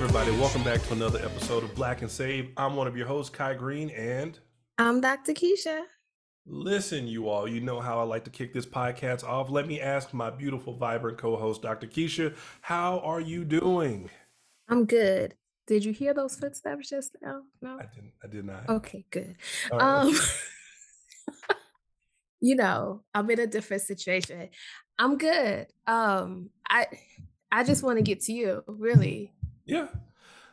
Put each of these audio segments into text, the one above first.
everybody, welcome back to another episode of Black and Save. I'm one of your hosts, Kai Green, and I'm Dr. Keisha. listen, you all, you know how I like to kick this podcast off. Let me ask my beautiful, vibrant co-host, Dr. Keisha, how are you doing? I'm good. Did you hear those footsteps just now? No. I didn't. I did not. Okay, good. Right. Um, you know, I'm in a different situation. I'm good. Um, I I just want to get to you, really. Yeah.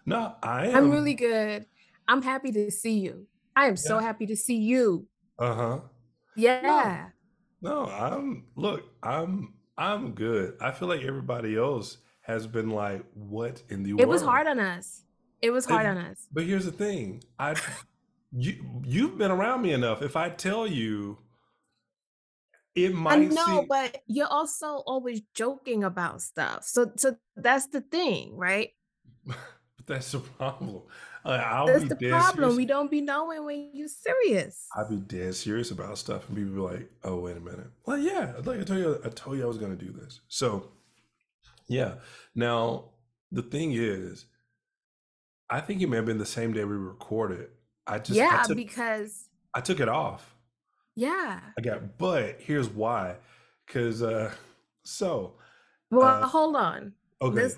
No, I am. I'm really good. I'm happy to see you. I am so happy to see you. Uh-huh. Yeah. No, I'm look, I'm I'm good. I feel like everybody else has been like, what in the It world? It was hard on us. It was hard And- on us. But here's the thing. I you you've been around me enough. If I tell you it might I know, seem but you're also always joking about stuff. So so that's the thing, right? but that's the problem. Like, I'll That's the problem. serious. We don't be knowing when you're serious. I'll be dead serious about stuff and people be like, oh wait a minute. Well yeah, like I told you I told you I was gonna do this. So yeah. Now the thing is, I think it may have been the same day we recorded. I just I yeah, took because I took it off. yeah. I got but here's why. Cause uh so Well, Uh, hold on. okay. This-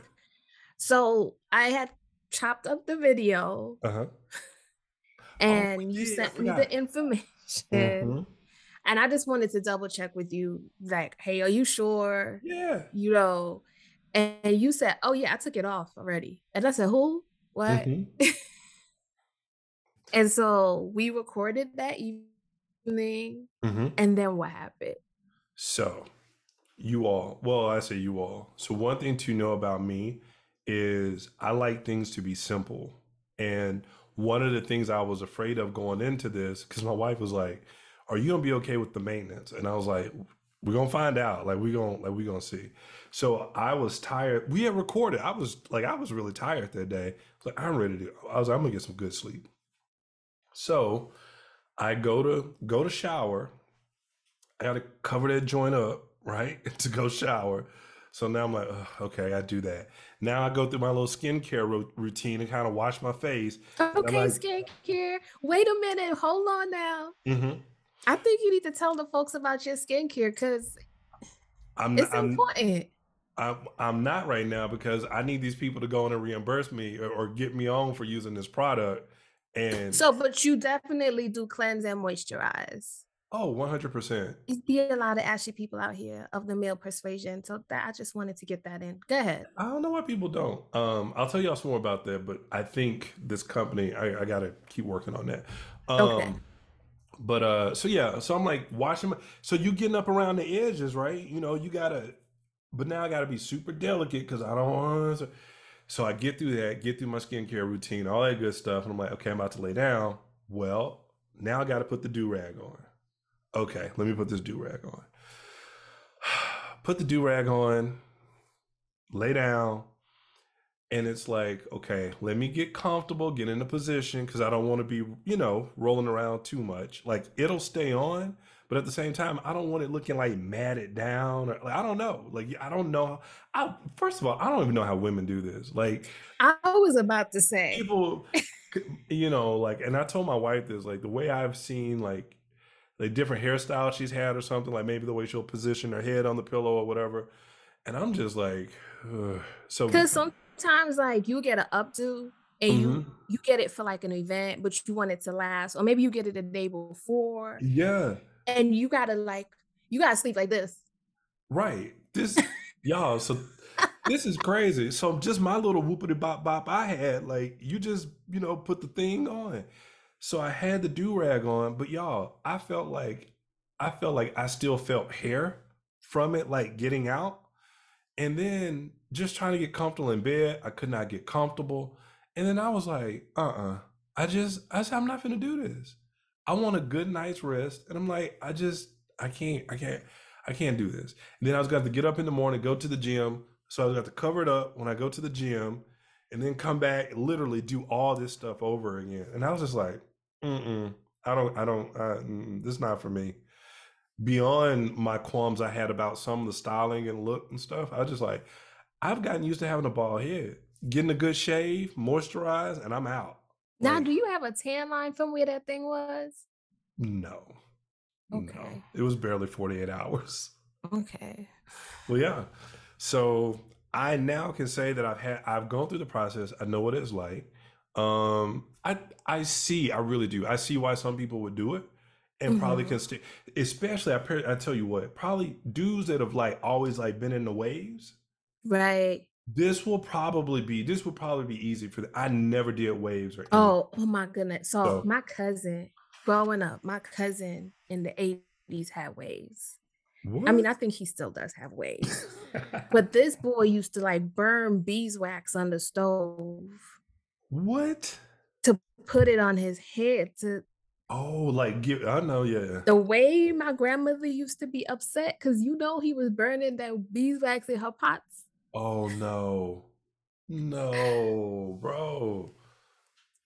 so I had chopped up the video uh-huh. and we you did, sent me the information. Mhm. And I just wanted to double check with you, like, hey, are you sure? Yeah. You know, and you said, Oh yeah, I took it off already. And I said, Who? What? Mhm. And so we recorded that evening. Mhm. And then what happened? So, you all, well, I say you all. So, one thing to know about me is I like things to be simple. And one of the things I was afraid of going into this, because my wife was like, Are you gonna be okay with the maintenance? And I was like, We're gonna find out. Like, we're gonna like we're gonna see. So I was tired. We had recorded. I was like, I was really tired that day. I like, I'm ready to I was like, I'm gonna get some good sleep. So I go to go to shower. I gotta cover that joint up, right? to go shower. So now I'm like, okay, I do that. Now I go through my little skincare ro- routine and kind of wash my face. Okay, like- skincare. Wait a minute. Hold on now. Mhm. I think you need to tell the folks about your skincare because I'm, it's I'm, important. I'm I'm not right now because I need these people to go in and reimburse me or, or get me on for using this product. And So, but you definitely do cleanse and moisturize. Oh, 100 percent. You see a lot of ashy people out here of the male persuasion. So that I just wanted to get that in. Go ahead. I don't know why people don't. Um, I'll tell y'all some more about that, but I think this company, I, I gotta keep working on that. Um, Okay. But uh, so yeah, so I'm like watching. my. So you getting up around the edges, right? You know, you gotta. But now I gotta be super delicate because I don't want. to. So I get through that, get through my skincare routine, all that good stuff, and I'm like, okay, I'm about to lay down. Well, now I got to put the do rag on. Okay, let me put this do rag on. Put the do rag on. Lay down. And it's like, okay, let me get comfortable, get in a position because I don't want to be, you know, rolling around too much. Like it'll stay on, but at the same time, I don't want it looking like matted down. Or, like I don't know. Like I don't know. I first of all, I don't even know how women do this. Like I was about to say. people, you know, like, and I told my wife this, like the way I've seen like like different hairstyles she's had or something, like maybe the way she'll position her head on the pillow or whatever. And I'm just like, ugh. so Because sometimes, like, you get an updo and you Mhm. you get it for like an event, but you want it to last, or maybe you get it a day before, yeah. and you gotta like you gotta sleep like this. Right. This y'all, so this is crazy. So just my little whoopity bop bop I had, like you just, you know, put the thing on. So I had the do-rag on, but y'all, I felt like I felt like I still felt hair from it, like getting out. And then just trying to get comfortable in bed, I could not get comfortable. And then I was like, uh-uh. I just I said, I'm not gonna do this. I want a good night's rest. And I'm like, I just I can't, I can't, I can't do this. And then I was gonna have to get up in the morning, go to the gym. So I was gonna have to cover it up when I go to the gym, and then come back literally do all this stuff over again. And I was just like, mm-mm, I don't, I don't, uh, mm, this is not for me. Beyond my qualms I had about some of the styling and look and stuff, I was just like, I've gotten used to having a bald head. getting a good shave, moisturize, and I'm out. Now, Like, do you have a tan line from where that thing was? no, no, Okay. it was barely 48 hours. Okay. Well, yeah. So I now can say that I've had I've gone through the process. I know what it's like. Um, I I see, I really do. I see why some people would do it and probably hmm can stay, especially I I tell you what, probably dudes that have like always like been in the waves. Right. This will probably be this will probably be easy for the, I never did waves or anything. Oh, oh my goodness. So So my cousin, growing up, my cousin in the 80s had waves. I mean. I think he still does have waves. But this boy used to like burn beeswax on the stove What? to put it on his head to Oh, like give I know, yeah. the way my grandmother used to be upset because you know he was burning that beeswax in her pots. Oh no. No, bro.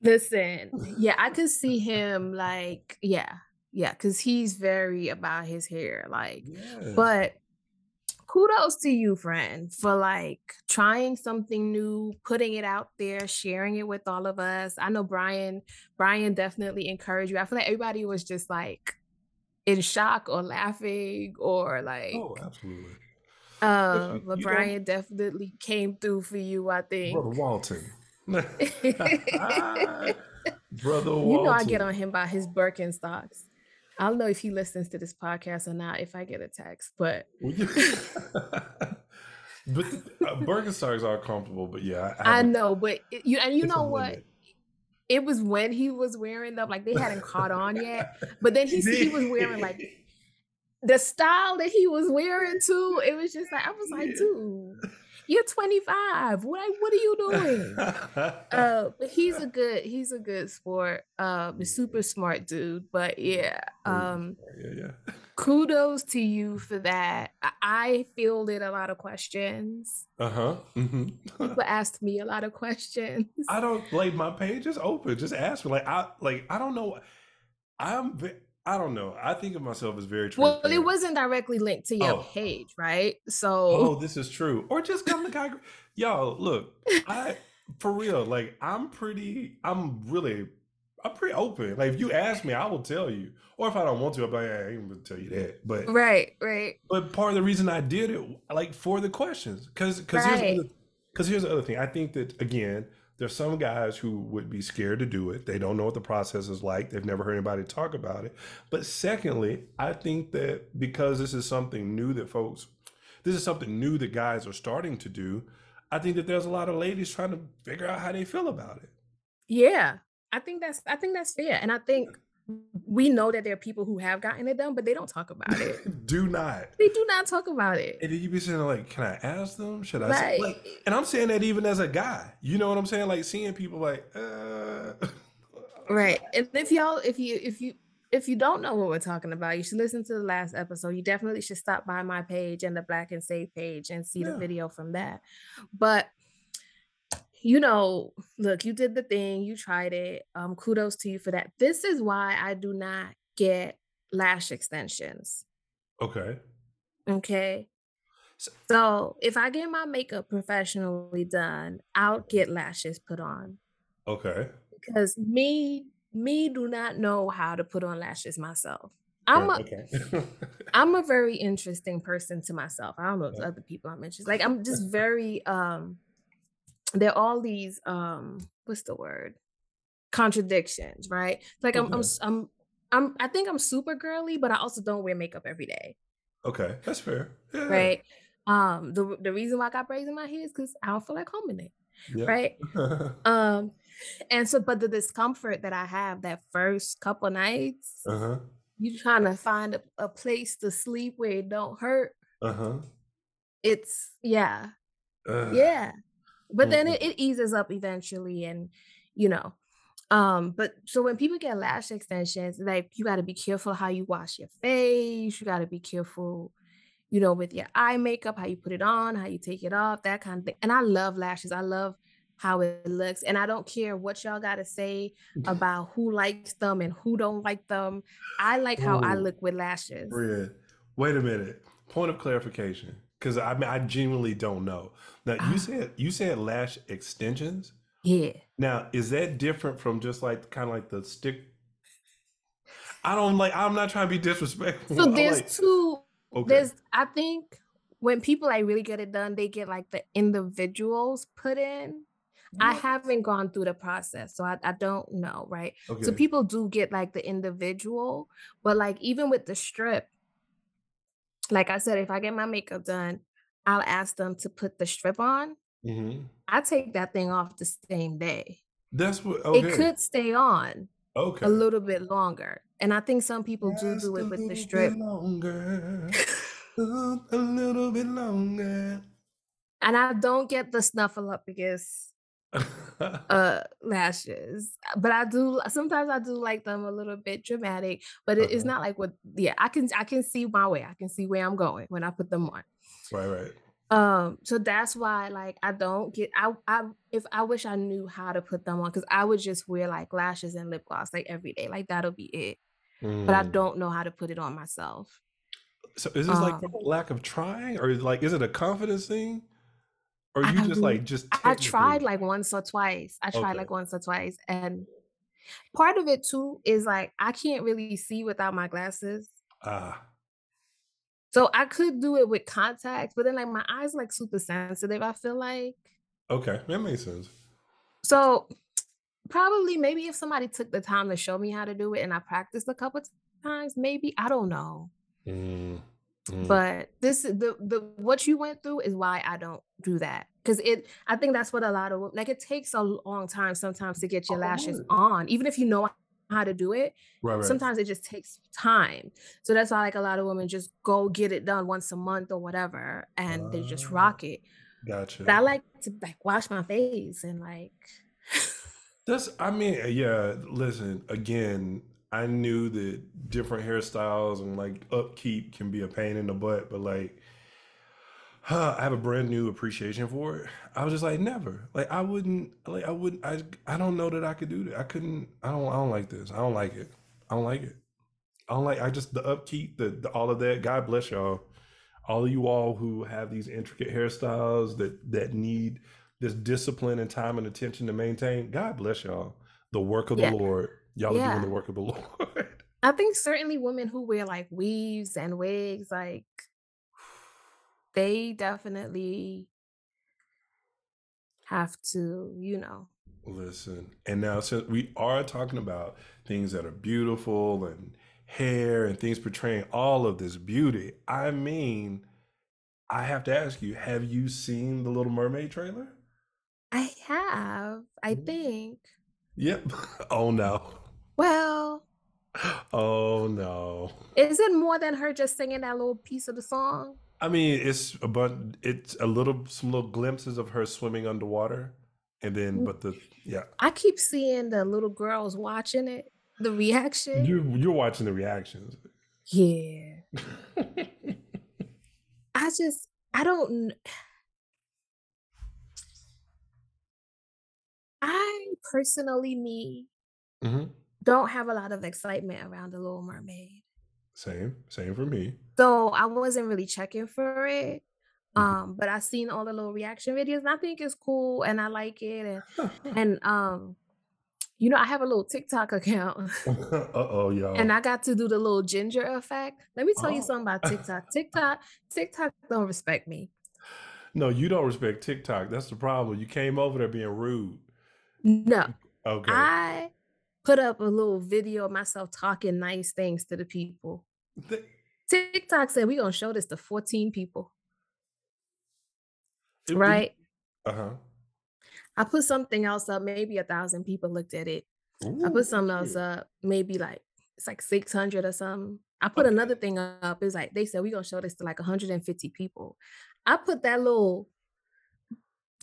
Listen, yeah, I could see him like, yeah, yeah, because he's very about his hair. Like, Yes. but kudos to you, friend, for like trying something new, putting it out there, sharing it with all of us. I know Brian, Brian definitely encouraged you. I feel like everybody was just like in shock or laughing or like Oh, absolutely. uh but you know, Brian definitely came through for you, I think. Brother think. Walton. You Brother know I get on him about his Birkenstocks. I don't know if he listens to this podcast or not, if I get a text, but But uh, Birkenstocks are comfortable, but yeah, I, I I know, but it- you and you know what? limit. It was when he was wearing them, like they hadn't caught on yet. But then he he was wearing like the style that he was wearing too. It was just like I was like, dude, you're 25. What what are you doing? Uh, but he's a good he's a good sport. Um, super smart dude. But yeah, um, yeah, yeah. kudos to you for that. I, I fielded a lot of questions. Uh huh. hmm People asked me a lot of questions. I don't like my page is open. Just ask me. Like I like I don't know. I'm I don't know. I think of myself as very Well, it wasn't directly linked to your Oh. page, right? Oh, so Oh, this is true. Or just come to Guy. Y'all, look, I for real, like I'm pretty, I'm really, I'm pretty open. Like if you ask me, I will tell you. Or if I don't want to, I'm like, I ain't gonna tell you that. But right, right, but part of the reason I did it, like for the questions, because because here's right. the because here's the other thing. I think that again, there's some guys who would be scared to do it. They don't know what the process is like. They've never heard anybody talk about it. But secondly, I think that because this is something new that folks, this is something new that guys are starting to do. I think that there's a lot of ladies trying to figure out how they feel about it. Yeah, I think that's I think that's fair, and I think we know that there are people who have gotten it done, but they don't talk about it. do not. They do not talk about it. And then you be saying like, can I ask them? Should I say like? Like, And I'm saying that even as a guy, you know what I'm saying? Like seeing people like, uh, right. And if y'all, if you, if you, if you don't know what we're talking about, you should listen to the last episode. You definitely should stop by my page and the Black and Safe page and see the video from that. But you know, look, you did the thing, you tried it. Um, kudos to you for that. This is why I do not get lash extensions. okay. Okay. So, So if I get my makeup professionally done, I'll get lashes put on okay. because me, me do not know how to put on lashes myself. I'm a Okay. I'm a very interesting person to myself. I don't know if Yeah. other people I'm interested. Like I'm just very um there are all these um what's the word? Contradictions, right? Like I'm I'm Okay. s- I'm I'm I think I'm super girly, but I also don't wear makeup every day, Okay. That's fair. Yeah. right? Um the the reason why I got braids in my hair is because I don't feel like combing it, Yeah. right? Um and so but the discomfort that I have that first couple nights, uh-huh. you trying to find a, a place to sleep where it don't hurt. Uh-huh. It's yeah. Uh, Yeah. But then it, it eases up eventually and you know. Um, but so when people get lash extensions, like you gotta be careful how you wash your face, you gotta be careful, you know, with your eye makeup, how you put it on, how you take it off, that kind of thing. And I love lashes. I love how it looks. And I don't care what y'all gotta say about who likes them and who don't like them. I like how I look with lashes. Wait a minute. Point of clarification. Because I mean, I genuinely don't know. Now you Ah, said you said lash extensions. yeah. Now is that different from just like kind of like the stick? I don't like. I'm not trying to be disrespectful. So there's like, two okay, there's I think when people like really get it done, they get like the individuals put in. I haven't gone through the process, so I, I don't know, right? Okay. So people do get like the individual, but like even with the strip, like I said, if I get my makeup done, I'll ask them to put the strip on. hmm I take that thing off the same day. That's what. okay. It could stay on Okay. a little bit longer. And I think some people do Just do a it with the strip. longer. A little bit longer. And I don't get the snuffleupagus uh lashes uh, but i do sometimes i do like them a little bit dramatic but it, it's Uh-huh. not like what yeah i can i can see my way i can see where i'm going when i put them on Right, right. um so that's why like i don't get i i if i wish i knew how to put them on because i would just wear like lashes and lip gloss like every day like that'll be it but i Mm. don't know how to put it on myself So is this like um a lack of trying, or like is it a confidence thing, or i you just like just i tried like once or twice i tried Okay. like once or twice and part of it too is like I can't really see without my glasses. Ah, So I could do it with contacts, but then like my eyes like super sensitive, I feel like. okay, that makes sense. So probably maybe if somebody took the time to show me how to do it and I practiced a couple times, maybe I don't know. Mm, mm. But this the the what you went through is why I don't do that. Cause it I think that's what a lot of like it takes a long time sometimes to get your lashes Oh, on, even if you know how to do it. right, right. sometimes it just takes time. So that's why like a lot of women just go get it done once a month or whatever and they just Ah, rock it. But I like to like wash my face and like That's, I mean, uh, yeah, listen, again, I knew that different hairstyles and like upkeep can be a pain in the butt, but like, huh, I have a brand new appreciation for it. I was just like, never. Like, I wouldn't, like, I wouldn't, I, I don't know that I could do that. I couldn't, I don't, I don't like this. I don't like it. I don't like it. I don't like, I just, the upkeep, the, the all of that. God bless y'all. All of you all who have these intricate hairstyles that, that need this discipline and time and attention to maintain. God bless y'all. The work of the yeah. Lord. Y'all are doing Yeah. the work of the Lord. I think certainly women who wear like weaves and wigs, like they definitely have to, you know. Listen, and now since we are talking about things that are beautiful and hair and things portraying all of this beauty, I mean, I have to ask you, have you seen the Little Mermaid trailer? I have, I think. Yep. Oh no. Well, Oh no. is it more than her just singing that little piece of the song? I mean, it's a bunch, it's a little, some little glimpses of her swimming underwater. And then, Mm, but the, yeah, I keep seeing the little girls watching it, the reaction. you, you're watching the reactions. Yeah. I just, I don't, I personally, me, hmm don't have a lot of excitement around the Little Mermaid. Same, same for me. So I wasn't really checking for it. Mhm. Um, but I seen all the little reaction videos and I think it's cool and I like it. And and um, you know, I have a little TikTok account yeah. and y'all. I got to do the little ginger effect. Let me tell you Oh. something about TikTok. TikTok, TikTok don't respect me. No, you don't respect TikTok. That's the problem. You came over there being rude. No, Okay. I put up a little video of myself talking nice things to the people. Th- TikTok said we're gonna show this to 14 people, it- right? Uh-huh. I put something else up, maybe a thousand people looked at it. I put something else up, maybe like it's like 600 or something. I put Okay. another thing up. It's like they said we're gonna show this to like 150 people. I put that little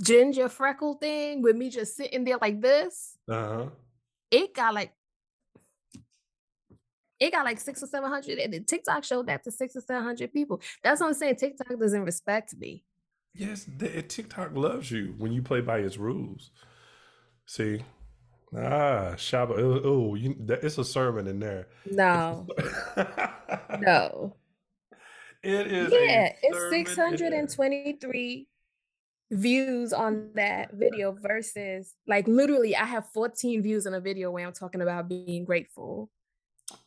ginger freckle thing with me just sitting there like this. Uh-huh. It got like it got like six or seven hundred, and then TikTok showed that to six or seven hundred people. That's what I'm saying. TikTok doesn't respect me. Yes, the, TikTok loves you when you play by its rules. See? Ah, Shaba. Oh, oh, you, that, it's a sermon in there. No, no. It is Yeah, it's six hundred and twenty-three views on that video versus like, literally, I have 14 views on a video where I'm talking about being grateful.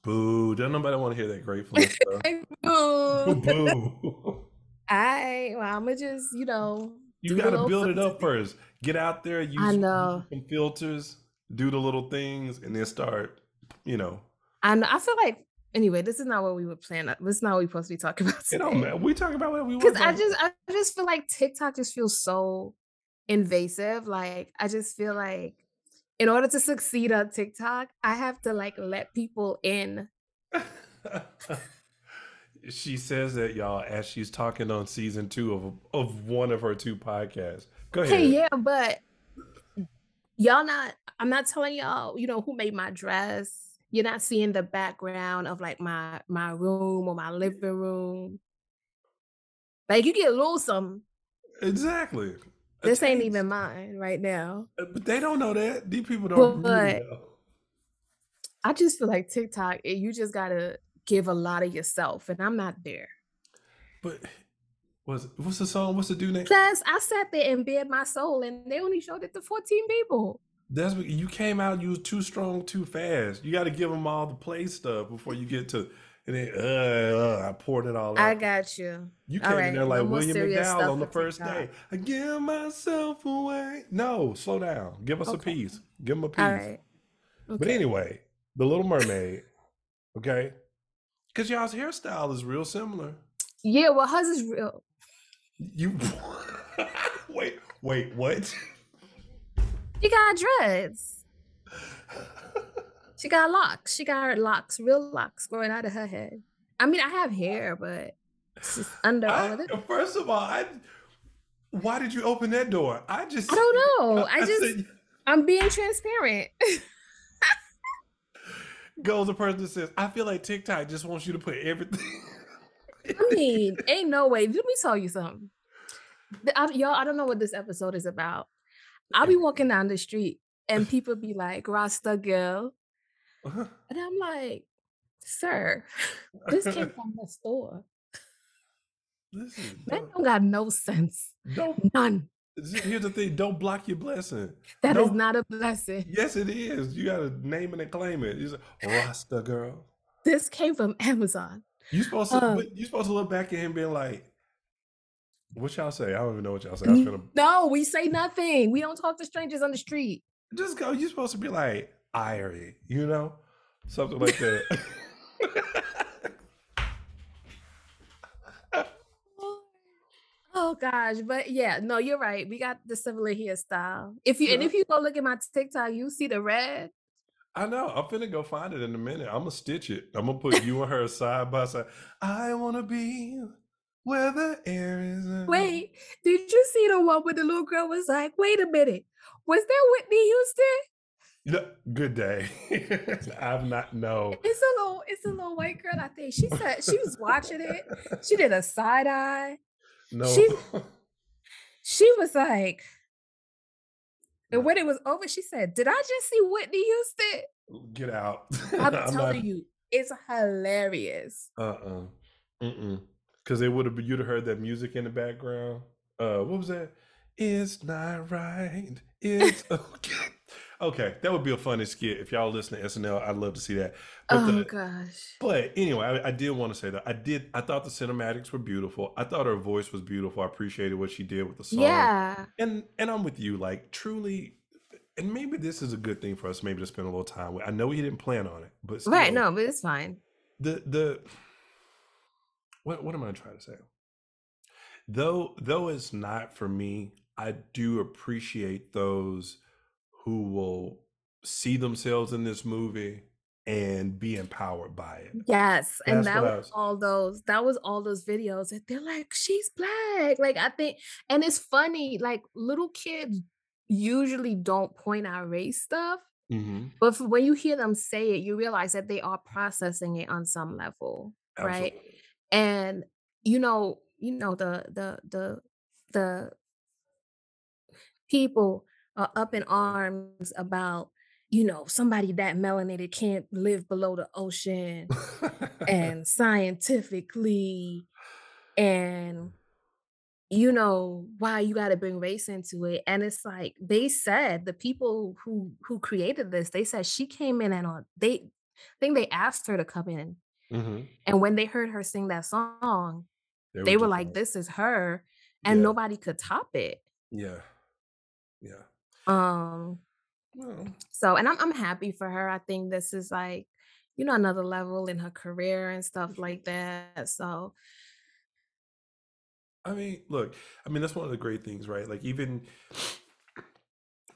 Boo, don't nobody wanna hear that gratefulness. Like, "Boo." Boo. I well, Imma just, you know, You gotta build it up first. Get out there, I use know. some filters, do the little things, and then start, you know And I feel like anyway, this is not what we were planning uh, this is not what we're supposed to be talking about It don't today. matter. We talk about what we 'Cause wanna I just I just feel like TikTok just feels so invasive, like, I just feel like in order to succeed on TikTok, I have to, like, let people in. She says that, y'all, as she's talking on season 2 of of one of her 2 podcasts. Go ahead. yeah, but y'all not I'm not telling y'all, you know, who made my dress. You're not seeing the background of, like, my my room or my living room. Like, you get something. Exactly. This ain't even mine right now. Uh, but they don't know that. These people don't really But know. I just feel like TikTok, you just gotta give a lot of yourself, and I'm not there. But what's what's the song? What's the dude name? Plus, I sat there and bared my soul, and they only showed it to 14 people. That's what you came out. You was too strong, too fast. You got to give them all the play stuff before you get to. And then uh, uh, I poured it all out. I got you. You came in there like more William McDowell on the first TikTok. day. I give myself away. No, slow down. Give us a Okay. piece. Give them a piece. All right. But anyway, the Little Mermaid. Okay, because y'all's hairstyle is real similar. Yeah, well, hers is real. You wait, wait, what? She got dreads. She got locks. She got her locks, real locks growing out of her head. I mean, I have hair, but it's just under all of it. first of all, I why did you open that door? I just I don't know. I I just, said, I'm being transparent. goes the person that says, I feel like TikTok just wants you to put everything. I mean, ain't no way. Let me tell you something. I- y'all, I don't know what this episode is about. I'll be walking down the street and people be like, Rasta girl. And I'm like, sir, this came from the store. Listen, That don't, don't got no sense. don't None. here's the thing, don't block your blessing. That is No. not a blessing. Yes, it is. You gotta name it and claim it. It's Rasta girl. This came from Amazon. You supposed to Um, you supposed to look back at him being like, what y'all say? I don't even know what y'all say. Finna No, we say nothing. We don't talk to strangers on the street. just go. You're supposed to be like Irie, you know? Something like that. Oh gosh, but yeah, no, you're right. We got the similar hairstyle. If you and if you go look at my TikTok, you see the red. I know. I'm finna go find it in a minute. I'm gonna stitch it. I'm gonna put you and her side by side. I wanna be where the air is. Wait, did you see the one where the little girl was like, "Wait a minute, was that Whitney Houston?" No, good day. I've not no. It's a little, it's a little white girl. I think she said she was watching it. She did a side eye. No. She- She was like, and when it was over, she said, "Did I just see Whitney Houston?" Get out. I'm, I'm telling not- you, it's hilarious. Uh-uh. Mm-mm. Because they would have you'd have heard that music in the background. Uh what was that? It's not right. It's okay. Okay, that would be a funny skit. If y'all listen to SNL, I'd love to see that. But oh the, gosh. but anyway, I, I did want to say that. I did I thought the cinematics were beautiful. I thought her voice was beautiful. I appreciated what she did with the song. Yeah. And and I'm with you, like truly and maybe this is a good thing for us maybe to spend a little time with. I know he didn't plan on it, but Right. still, No, but it's fine. the the what what am I trying to say? Though though it's not for me, I do appreciate those who will see themselves in this movie and be empowered by it. Yes. And That's that was was- all those, that was all those videos. And they're like, she's black. Like, I think, and it's funny, like little kids usually don't point out race stuff. Mm-hmm. But when you hear them say it, you realize that they are processing it on some level. Right. And you know you know the the the the people are up in arms about you know somebody that melanated can't live below the ocean and scientifically And you know, why you gotta bring race into it, and it's like, they said the people who who created this, they said she came in and on they I think they asked her to come in, Mhm. and when they heard her sing that song, They were they were like, "This is her," and Yeah. nobody could top it. Yeah. Yeah. Um so and I'm I'm happy for her, I think this is, like, you know, another level in her career and stuff like that, so I mean, look, I mean, that's one of the great things, right? Like, even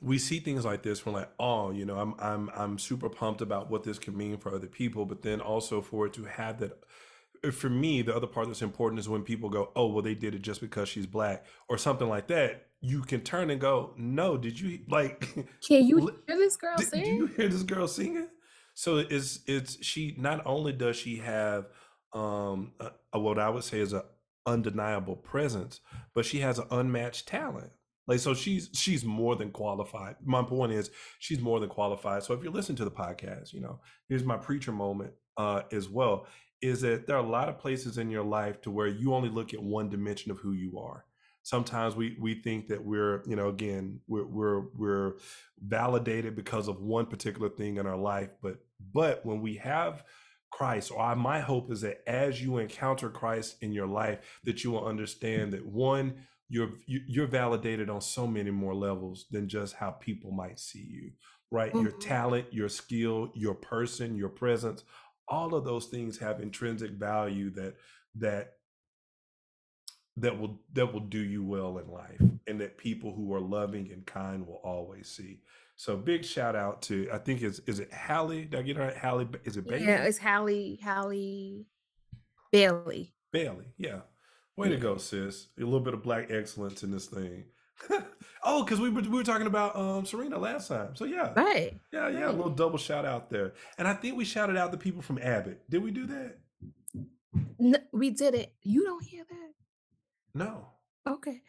we see things like this, we're like, "Oh," you know, "I'm I'm I'm super pumped about what this could mean for other people," but then also for it to have that uh, for me, the other part that's important is when people go, "Oh, well, they did it just because she's black," or something like that, you can turn and go, "No, did you like, Can you hear this girl d do you sing? hear this girl singing?" So, it's it's she not only does she have, um, uh, uh, what I would say is a undeniable presence, but she has a unmatched talent. Like, so she's she's more than qualified. My point is, she's more than qualified. So if you're listening to the podcast, you know, here's my preacher moment, uh, as well, is that there are a lot of places in your life to where you only look at one dimension of who you are. Sometimes we we think that we're, you know, again, we're we're we're validated because of one particular thing in our life, but but when we have Christ, or I my hope is that as you encounter Christ in your life, that you will understand that, 1, you're you you're validated on so many more levels than just how people might see you, right? Your Mhm. talent, your skill, your person, your presence, all of those things have intrinsic value that that that will that will do you well in life, and that people who are loving and kind will always see. So, big shout out to I think it's is it Halle? Did I get her right? Halle B is it Bailey? Yeah, it's Halle Halle Bailey. Bailey, yeah. Way to go, sis. A little bit of black excellence in this thing. Oh, 'cause we were we were talking about, um, Serena last time. So, yeah. Right, Yeah, yeah, a little double shout out there. And I think we shouted out the people from Abbott. Did we do that? N we did it. You don't hear that? No. Okay.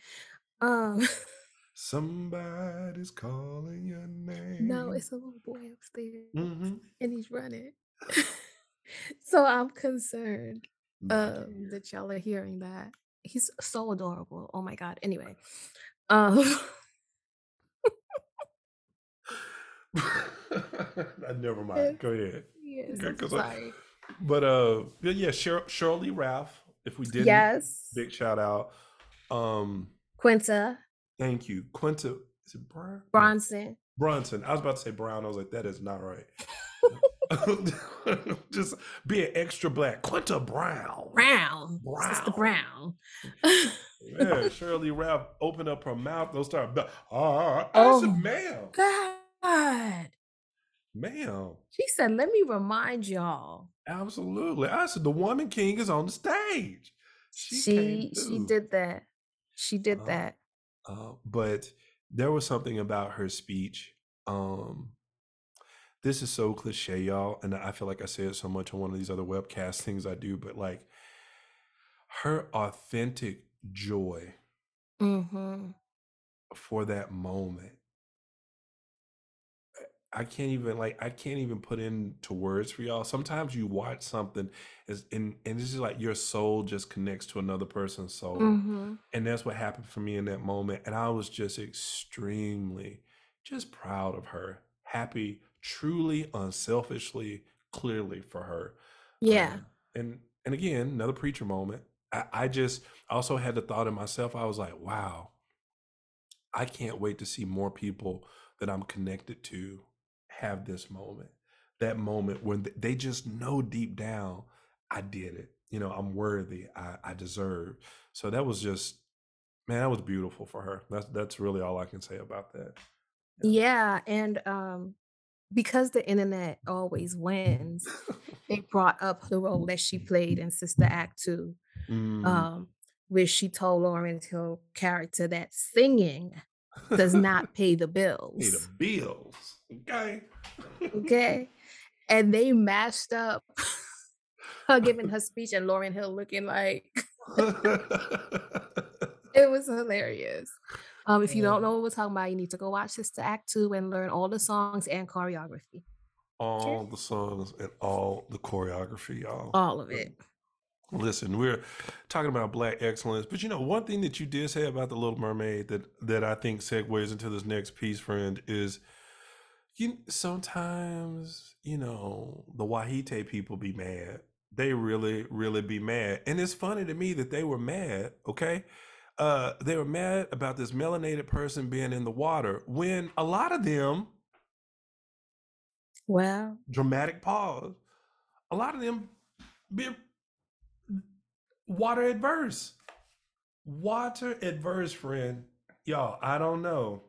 Um Somebody's calling your name. No, it's a little boy upstairs, Mhm. and he's running. So, I'm concerned, Um, that y'all are hearing that. He's so adorable. Oh my god. Anyway, um Uh, never mind. Go ahead. Yes, Okay, I'm so 'cause I sorry. but, uh, yeah, Sher Sheryl Lee Ralph, if we didn't, Yes. big shout out. Um Quinta. Thank you. Quinta is it Brown? No. Brunson. I was about to say Brown. I was like, "That is not right." Just be an extra black. Quinta Brown. Brown. Sister Brown. Brown. Yeah, Sheryl Ralph opened up her mouth, they'll start ba "Ah," I said, Oh "Ma'am." god. Ma'am. She said, "Let me remind y'all." Absolutely. I said, "The woman king is on the stage." She She she did that. She did Uh, that. uh, but there was something about her speech, um this is so cliche, y'all, and I feel like I say it so much on one of these other webcast things I do, but, like her authentic joy Mhm. for that moment I can't even, like I can't even put into words for y'all. Sometimes you watch something is and and it's just like your soul just connects to another person's soul, Mhm. and that's what happened for me in that moment, and I was just extremely just proud of her, happy, truly, unselfishly, clearly for her. Yeah. Um, and and again, another preacher moment. I I just also had the thought in myself, I was like, "Wow" "I can't wait to see more people that I'm connected to have this moment." That moment when they just know deep down, "I did it." You know, "I'm worthy. I I deserve." So that was just man, that was beautiful for her. That's that's really all I can say about that. Yeah. Yeah, and, um, because the internet always wins, they brought up the role that she played in Sister Act 2, Mm. um, where she told Lauryn Hill character that singing does not pay the bills. Pay the bills. okay? Okay? And they mashed up her giving her speech and Lauryn Hill looking like It was hilarious. Um, if you don't Oh. know what we're talking about, you need to go watch Sister Act 2 and learn all the songs and choreography. All the songs and all the choreography, y'all. All of it. Listen, we're talking about black excellence, but you know, one thing that you did say about the Little Mermaid that that I think segues into this next piece, friend, is you sometimes you know the Wahite people be mad. They really, really be mad, and it's funny to me that they were mad. Okay, uh, they were mad about this melanated person being in the water when a lot of them Well, dramatic pause. A lot of them be water adverse. Water adverse, friend. Y'all, I don't know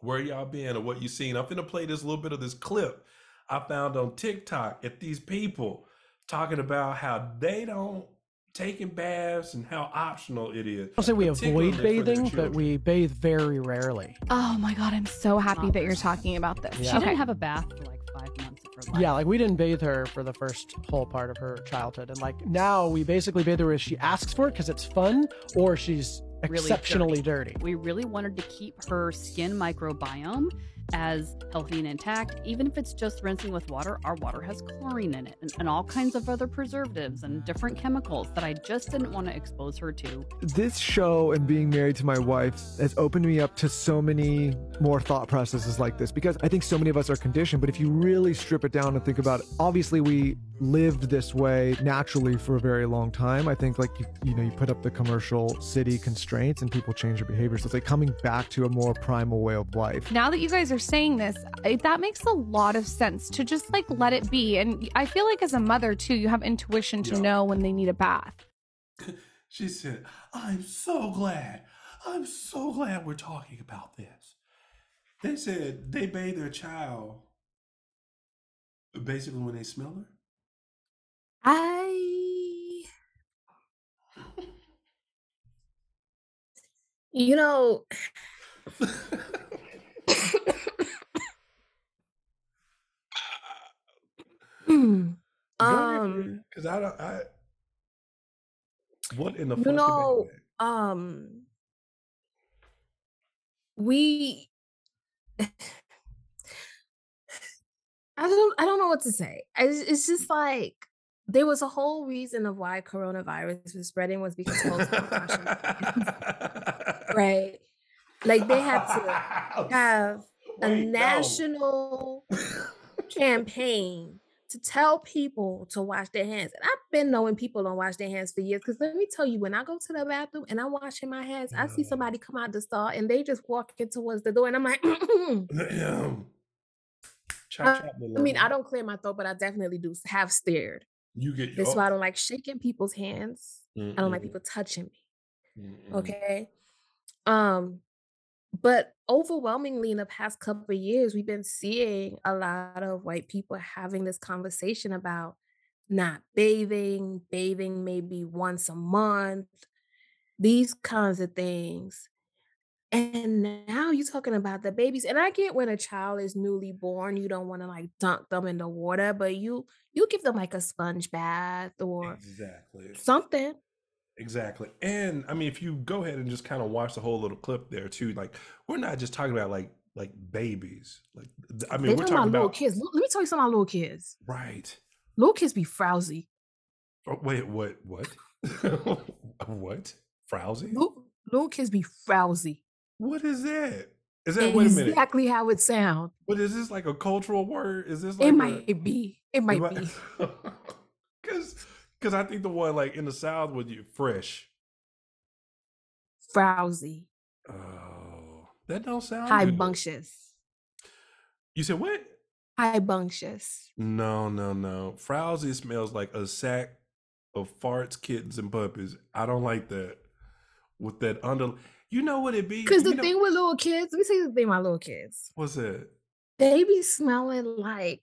where y'all been or what you seen. I'm finna play this little bit of this clip I found on TikTok at these people talking about how they don't taking baths and how optional it is, I'll say we avoid particularly for their bathing, but we bathe very rarely. Oh my god, I'm so happy that you're talking about this. Yeah. She Okay. didn't have a bath for like five months of her life. Yeah, like we didn't bathe her for the first whole part of her childhood, and like now we basically bathe her if she asks for it because it's fun, or she's Really exceptionally dirty. We really wanted to keep her skin microbiome as healthy and intact. Even if it's just rinsing with water, our water has chlorine in it and, and all kinds of other preservatives and different chemicals that I just didn't want to expose her to. this show and being married to my wife has opened me up to so many more thought processes like this because I think so many of us are conditioned. But if you really strip it down and think about it, obviously we lived this way naturally for a very long time. I think like you, you know, you put up the commercial city constraints and people change their behaviors. So it's like coming back to a more primal way of life. Now that you guys are saying this, I, that makes a lot of sense to just like let it be. And I feel like as a mother too, you have intuition to Yeah. know when they need a bath. She said, I'm so glad. I'm so glad we're talking about this. They said they bathe their child basically when they smell her. I, you know, um, because I don't. I what in the You fuck? know, um, we, I don't, I don't know what to say. I, it's just like there was a whole reason of why coronavirus was spreading was because folks weren't washing their hands, right? Like they had to have a Wait, no. national campaign to tell people to wash their hands. And I've been knowing people don't wash their hands for years. Because let me tell you, when I go to the bathroom and I'm washing my hands, I see somebody come out the stall and they just walk in towards the door, and I'm like, Damn. Chop, chop, I mean, I don't clear my throat, but I definitely do have stared. You get That's oh, why I don't like shaking people's hands. I don't like people touching me. mm-mm. Okay. Um, but overwhelmingly in the past couple of years, we've been seeing a lot of white people having this conversation about not bathing, bathing maybe once a month, these kinds of things. And now you're talking about the babies. And I get when a child is newly born, you don't want to like dunk them in the water, but you you give them like a sponge bath or Exactly. something. Exactly. And I mean, if you go ahead and just kind of watch the whole little clip there too, like we're not just talking about like like babies. Like I mean, They we're talking about talking little about kids. Let me tell you something about little kids. right. Little kids be frowsy. Oh, wait, what? What? what? Frowsy? Little, little kids be frowsy. What is that? Is that wait a minute? Exactly how it sounds. But is this like a cultural word? Is this like It a, might be. It might be. Because I think the one like in the South would you fresh. Frowsy. Oh, that don't sound High good. You said what? High bunctious. No, no, no. Frowsy smells like a sack of farts, kittens, and puppies. I don't like that. With that under, you know what it be? Because the You know- thing with little kids, let me tell you the thing about little kids. what's that? They be smelling like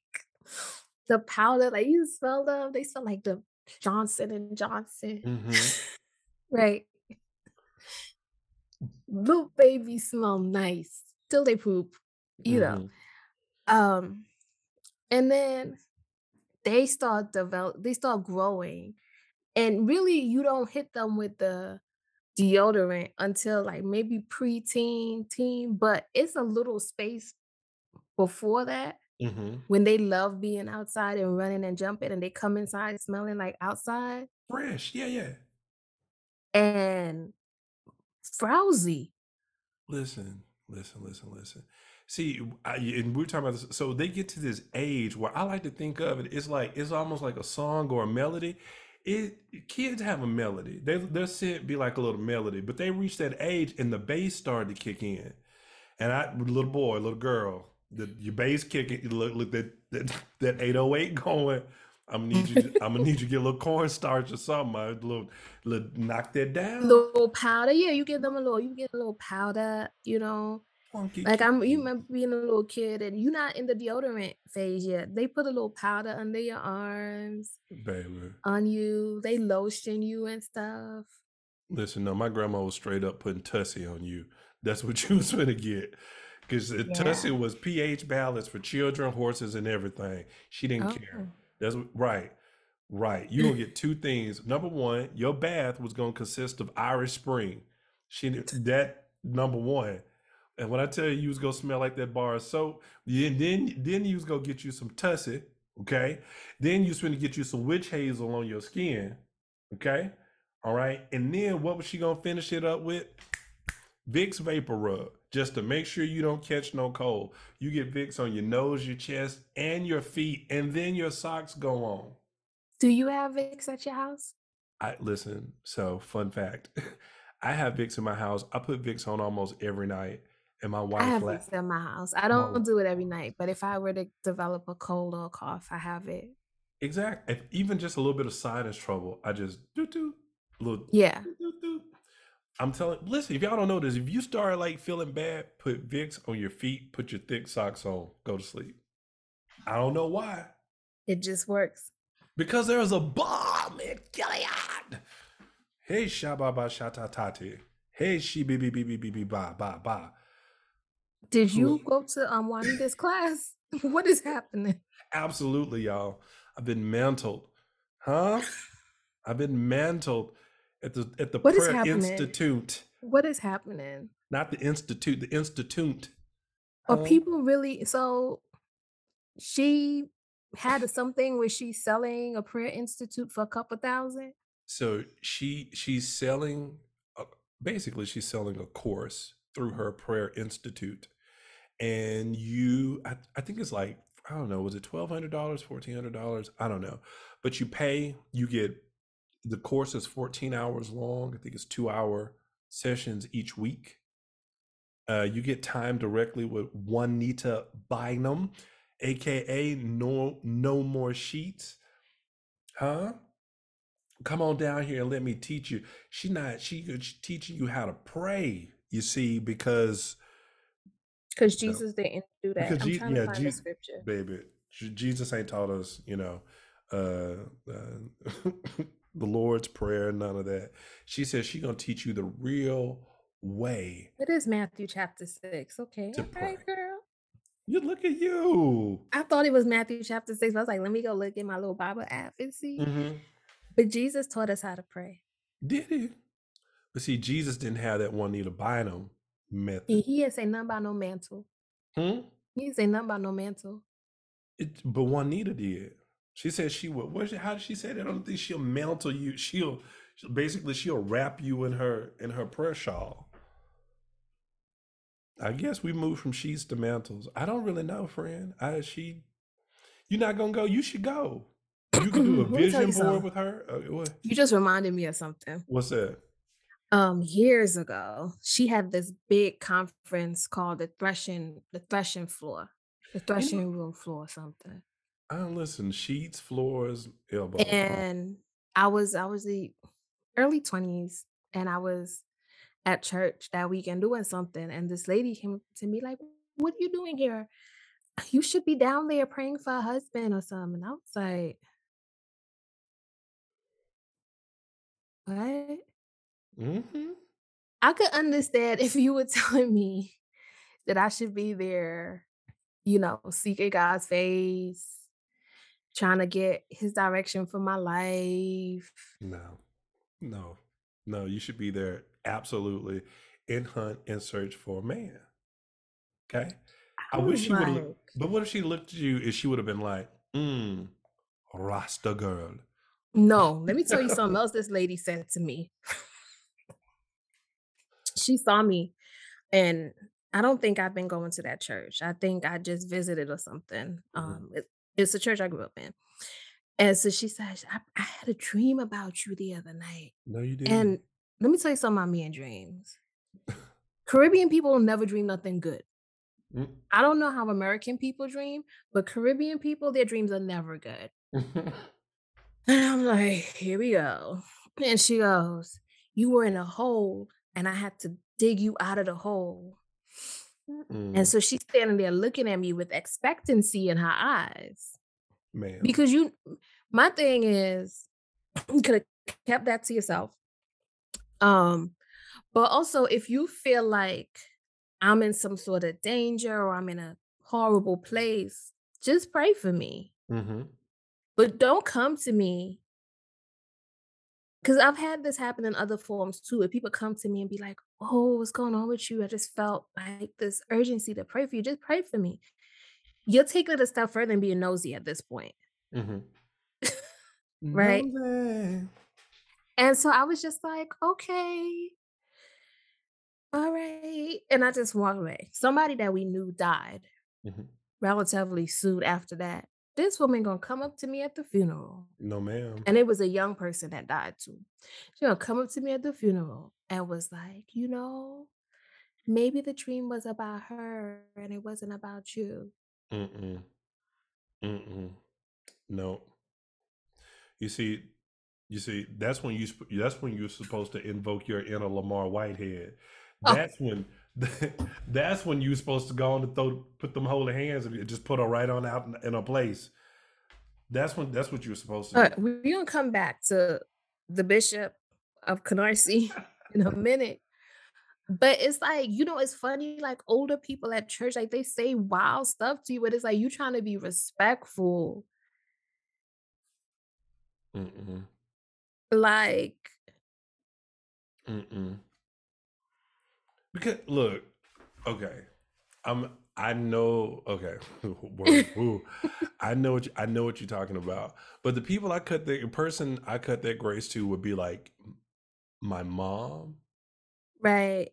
the powder. Like you smell them, they smell like the Johnson and Johnson. Mhm. Right. Little babies smell nice till they poop, you know. Mhm. Um, and then they start develop they start growing. And really you don't hit them with the deodorant until like maybe preteen, teen, but it's a little space before that Mhm. when they love being outside and running and jumping and they come inside smelling like outside. Fresh. Yeah, yeah. and frowsy. Listen, listen, listen, listen. See, I, and we're talking about this. So they get to this age where I like to think of it. It's like it's almost like a song or a melody. It kids have a melody. They their scent be like a little melody, but they reach that age and the bass started to kick in. And I, little boy, little girl, the your bass kicking. Look, look that that that eight oh eight going. I'm gonna need you. To, I'm gonna need you to get a little cornstarch or something. A little, little knock that down. little powder. Yeah, you get them a little, you get a little powder, you know. Funky Like I'm you remember being a little kid and you're not in the deodorant phase yet. They put a little powder under your arms, baby. on you, they lotion you and stuff. Listen, no, my grandma was straight up putting Tussie on you. That's what you was gonna get. Because Yeah. Tussie was pH balance for children, horses, and everything. She didn't Oh. care. That's right. Right. You're gonna get two things. Number one, your bath was gonna consist of Irish Spring. She that number one. And when I tell you you was gonna smell like that bar of soap, then then then you was gonna get you some tussie, okay? Then you was gonna get you some witch hazel on your skin, okay? All right. And then what was she gonna finish it up with? Vicks Vapor Rub, just to make sure you don't catch no cold. You get Vicks on your nose, your chest, and your feet, and then your socks go on. Do you have Vicks at your house? I listen. So, fun fact: I have Vicks in my house. I put Vicks on almost every night, and my wife. I have Vicks in my house. I don't do it every night, but if I were to develop a cold or a cough, I have it. exact. If even just a little bit of sinus trouble, I just do do little Yeah. doo, doo, doo. I'm telling. Listen, if y'all don't know this, if you start like feeling bad, put Vicks on your feet. Put your thick socks on. Go to sleep. I don't know why. It just works. Because there's a balm in Gilead. Hey, Shababa Shatatati. Hey, she be be be be be be ba ba ba. Did you go to um Juanita's class? what is happening? Absolutely, y'all. I've been mantled. Huh? I've been mantled at the at the What prayer institute. What is happening? Not the institute, the institute. Are Huh? people really so she had a something where she's selling a prayer institute for a couple thousand? So she she's selling uh, basically she's selling a course through her prayer institute. And you I, I think it's like I don't know, was it twelve hundred dollars, fourteen hundred dollars? I don't know. But you pay, you get the course is 14 hours long. I think it's two hour sessions each week. Uh, you get time directly with Juanita Bynum, aka No No More Sheets. Huh? Come on down here and let me teach you. She not she teaching you how to pray, you see, because Because. Jesus didn't do that. Because I'm Je- trying yeah, Je- scripture. baby, Jesus ain't taught us, you know, uh, uh the Lord's prayer, none of that. She says she's gonna teach you the real way. It is Matthew chapter six. Okay. To All right, pray. girl. You look at you. I thought it was Matthew chapter six. I was like, let me go look at my little Bible app and see. hmm But Jesus taught us how to pray. Did he? But see, Jesus didn't have that one Juanita Bynum method. He, he didn't say nothing about no mantle. Hmm? He didn't say nothing about no mantle. It, but Juanita did. She said she would. What? How did she say that? I don't think she'll mantle you. She'll, she'll basically she'll wrap you in her in her prayer shawl. I guess we moved from sheets to mantles. I don't really know, friend. I she, you're not gonna go. You should go. You can do a Let me tell vision board something. with her. Uh, what? You just reminded me of something. What's that? Um, years ago, she had this big conference called the threshing, the threshing floor, the threshing room floor, or something. I don't listen. Sheets, floors, elbows. And I was, I was the early twenties, and I was at church that weekend doing something, and this lady came to me like, "What are you doing here? You should be down there praying for a husband or something." And I was like, "What?" Mm-hmm. I could understand if you were telling me that I should be there, you know, seeking God's face, trying to get his direction for my life. No, no, no. You should be there absolutely in hunt and search for a man. Okay. I wish was she would have. But what if she looked at you and she would have been like, mm, Rasta girl. No, let me tell you something else this lady said to me. she saw me and I don't think I've been going to that church. I think I just visited or something. Mhm. Um, it- it's a church I grew up in. And so she says, I, I had a dream about you the other night. No, you didn't. And let me tell you something about me and dreams. Caribbean people never dream nothing good. Mm. I don't know how American people dream, but Caribbean people, their dreams are never good. And I'm like, here we go. And she goes, You were in a hole, and I had to dig you out of the hole. Mm, And so she's standing there looking at me with expectancy in her eyes. man. Because you, my thing is, you could have kept that to yourself. Um, but also if you feel like I'm in some sort of danger or I'm in a horrible place, just pray for me. hmm But don't come to me. Because I've had this happen in other forms too. Where people come to me and be like, Oh, what's going on with you? I just felt like this urgency to pray for you. Just pray for me. You'll take it a step further and being nosy at this point. hmm Right. And so I was just like, okay, all right. And I just walked away. Somebody that we knew died Mhm. relatively soon after that. This woman gonna come up to me at the funeral. No, ma'am. And it was a young person that died too. She gonna come up to me at the funeral and was like, you know, maybe the dream was about her and it wasn't about you. Mm-mm. Mm-mm. No. You see, you see, that's when you sp- that's when you're supposed to invoke your inner Lamar Whitehead. Oh. That's when that's when you're supposed to go on to throw put them holy hands and just put her right on out in, in a place. That's when that's what you're supposed to All do. right, we're gonna come back to the bishop of Canarsie in a minute. But it's like, you know, it's funny, like older people at church, like they say wild stuff to you, but it's like you trying to be respectful. Mm-mm. Like, Mm-mm. Because look, okay, I'm. I know. Okay. I know what you, I know what you're talking about. But the people I cut the person I cut that grace to would be like my mom, right.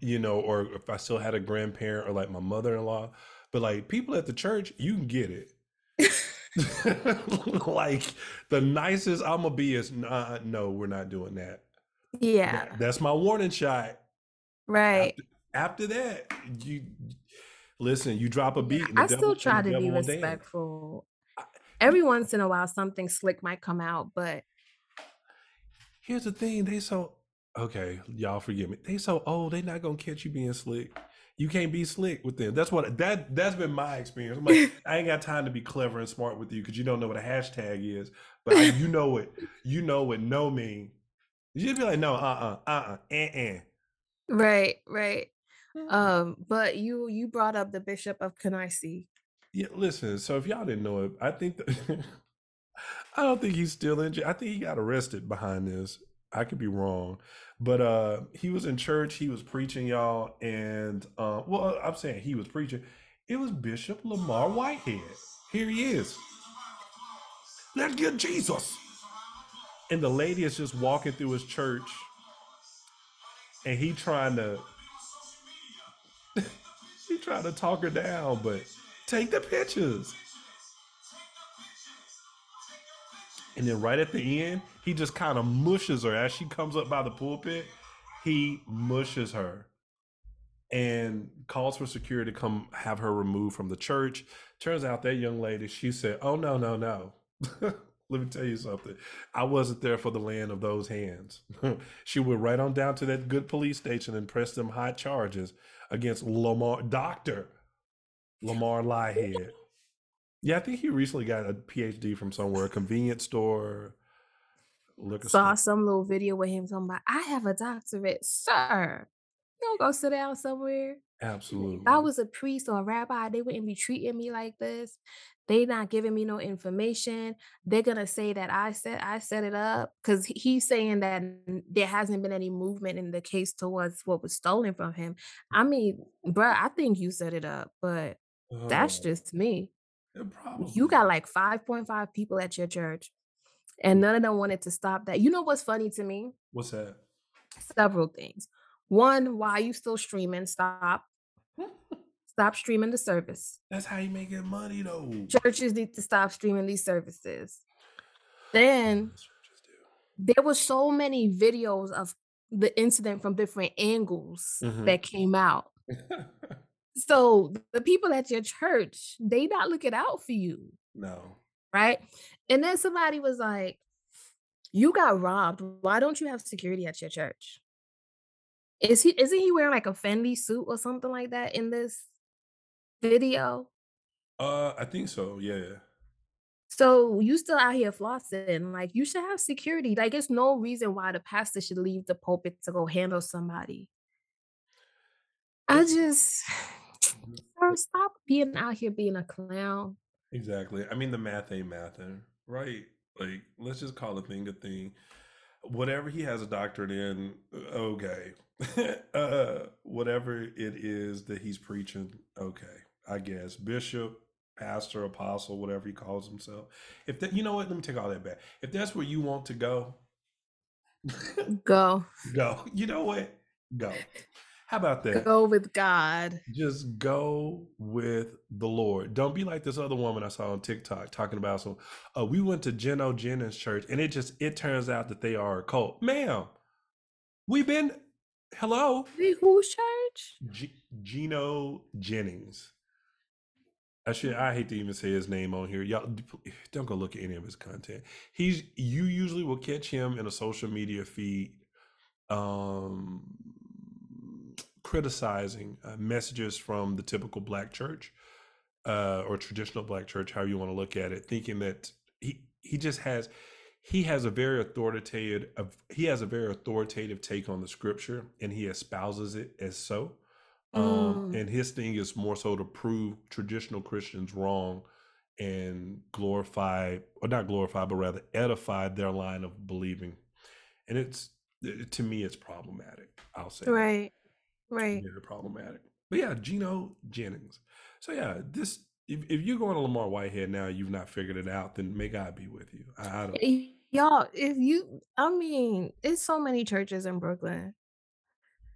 you know, or if I still had a grandparent or like my mother-in-law. But like people at the church, you can get it. like the nicest I'm gonna be is nah, no, we're not doing that. Yeah. That- That's my warning shot. Right. After that, you listen. You drop a beat. And I still try to be respectful. Every once in a while, something slick might come out, but Here's the thing: they so okay. Y'all forgive me. They so old. They not gonna catch you being slick. You can't be slick with them. That's what that that's been my experience. I'm like, I ain't got time to be clever and smart with you because you don't know what a hashtag is. But I, you know what you know what no mean. You'd be like, no, uh-uh uh, uh, uh, uh, right, right. Um, but you you brought up the Bishop of Canarsie. Yeah, listen. So if y'all didn't know it, I think that I don't think he's still in jail. I think he got arrested behind this. I could be wrong, but uh, he was in church. He was preaching, y'all, and uh, well, I'm saying he was preaching. It was Bishop Lamar Whitehead. Here he is. Let's get Jesus. And the lady is just walking through his church, and he trying to he trying to talk her down, but take the pictures. And then right at the end, he just kind of mushes her as she comes up by the pulpit. He mushes her and calls for security to come have her removed from the church. Turns out that young lady, she said, Oh, no, no, no. Let me tell you something. I wasn't there for the land of those hands. she went right on down to that good police station and pressed them high charges against Lamar, Dr. Lamar Liehead. Yeah, I think he recently got a PhD from somewhere, a convenience store, liquor Saw store. some little video with him talking about, I have a doctorate, sir. You don't go sit down somewhere. Absolutely. If I was a priest or a rabbi, they wouldn't be treating me like this. They not giving me no information. They're gonna say that I said I set it up because he's saying that there hasn't been any movement in the case towards what was stolen from him. I mean, bruh, I think you set it up, but that's Oh, just me. You got like 5.5 people at your church, and none of them wanted to stop that. You know what's funny to me? What's that? Several things. One, why are you still streaming? Stop. Stop streaming the service. That's how you make your money, though. Churches need to stop streaming these services. Then That's what churches do. there were so many videos of the incident from different angles Mhm. that came out. So the people at your church, they not looking out for you, no. right? And then somebody was like, "You got robbed. Why don't you have security at your church?" Is he isn't he wearing like a Fendi suit or something like that in this video? Uh, I think so. Yeah. So you still out here flossing. Like you should have security. Like it's no reason why the pastor should leave the pulpit to go handle somebody. I just sir, stop being out here being a clown. Exactly. I mean, the math ain't mathing, right? Like, let's just call a thing a thing. Whatever he has a doctorate in, okay. uh, whatever it is that he's preaching, okay. I guess bishop, pastor, apostle, whatever he calls himself. If that, you know what? Let me take all that back. If that's where you want to go, Go. go. You know what? Go. How about that? Go with God. Just go with the Lord. Don't be like this other woman I saw on TikTok talking about some. Uh, we went to Gino Jennings church, and it just it turns out that they are a cult, ma'am. We've been hello, Wait, whose church? G- Gino Jennings. I should. I hate to even say his name on here. Y'all don't go look at any of his content. He's you usually will catch him in a social media feed, um, criticizing uh, messages from the typical black church, uh, or traditional black church, however you want to look at it, thinking that he he just has he has a very authoritative he has a very authoritative take on the scripture and he espouses it as so um Mm. and his thing is more so to prove traditional christians wrong and glorify or not glorify but rather edify their line of believing and it's to me it's problematic i'll say that. Right. Right. very problematic but yeah gino jennings so yeah this if, if you're going to lamar whitehead now you've not figured it out then may god be with you i, I don't Y'all, if you, I mean, it's so many churches in Brooklyn.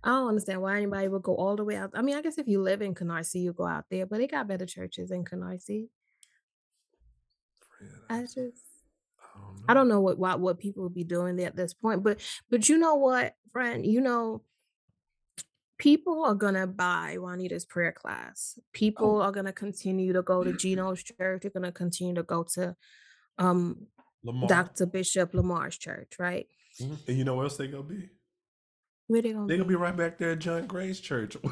I don't understand why anybody would go all the way out. I mean, I guess if you live in Canarsie, you go out there, but they got better churches in Canarsie. Fred, I just, I don't know I don't know what what, what people would be doing there at this point, but but you know what, friend, you know, people are gonna buy Juanita's prayer class. People are gonna continue to go to Gino's church. They're gonna continue to go to um lamar Dr. Bishop Lamar's church, right? Mhm. and you know where else they gonna be Where they gonna They're be? gonna be right back there at John Gray's church.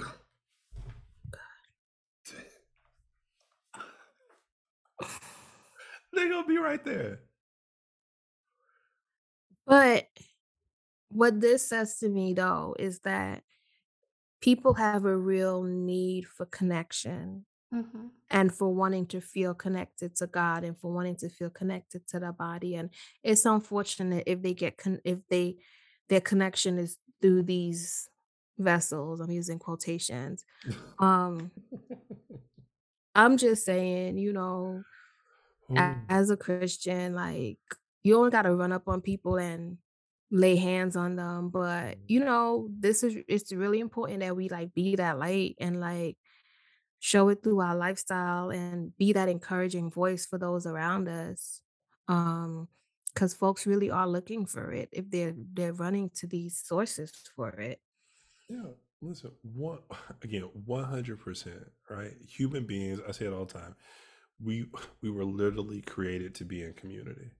They're gonna be right there. But what this says to me though is that people have a real need for connection Mhm. and for wanting to feel connected to God and for wanting to feel connected to the body and it's unfortunate if they get con- if they their connection is through these vessels I'm using quotations um I'm just saying you know a- as a Christian, like you don't gotta run up on people and lay hands on them. But you know, this is it's really important that we like be that light and like show it through our lifestyle and be that encouraging voice for those around us. Um, because folks really are looking for it if they're they're running to these sources for it. Yeah, listen, one again, one hundred percent, right? Human beings, I say it all the time. We we were literally created to be in community.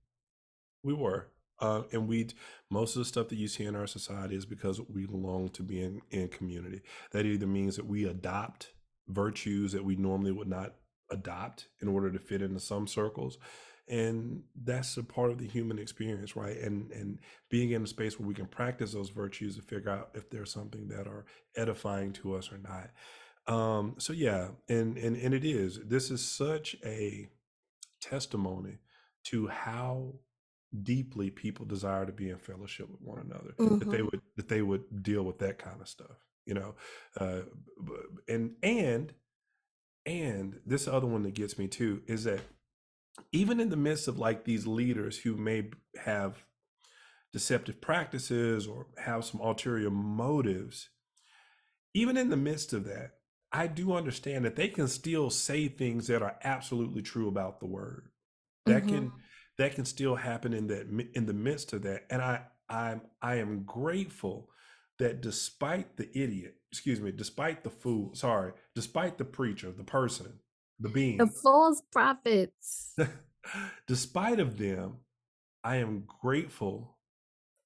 We were, uh, and we most of the stuff that you see in our society is because we long to be in in community. That either means that we adopt virtues that we normally would not adopt in order to fit into some circles, and that's a part of the human experience, right? And and being in a space where we can practice those virtues to figure out if there's something that are edifying to us or not. Um, so yeah, and and and it is. This is such a testimony to how deeply people desire to be in fellowship with one another. That they Mhm. would that they would deal with that kind of stuff, you know. Uh, and and and this other one that gets me too is that even in the midst of like these leaders who may have deceptive practices or have some ulterior motives, even in the midst of that, I do understand that they can still say things that are absolutely true about the word. That hmm can that can still happen in that in the midst of that. And I I'm I am grateful that despite the idiot, excuse me, despite the fool, sorry, despite the preacher, the person, the beans. The false prophets. despite of them, I am grateful.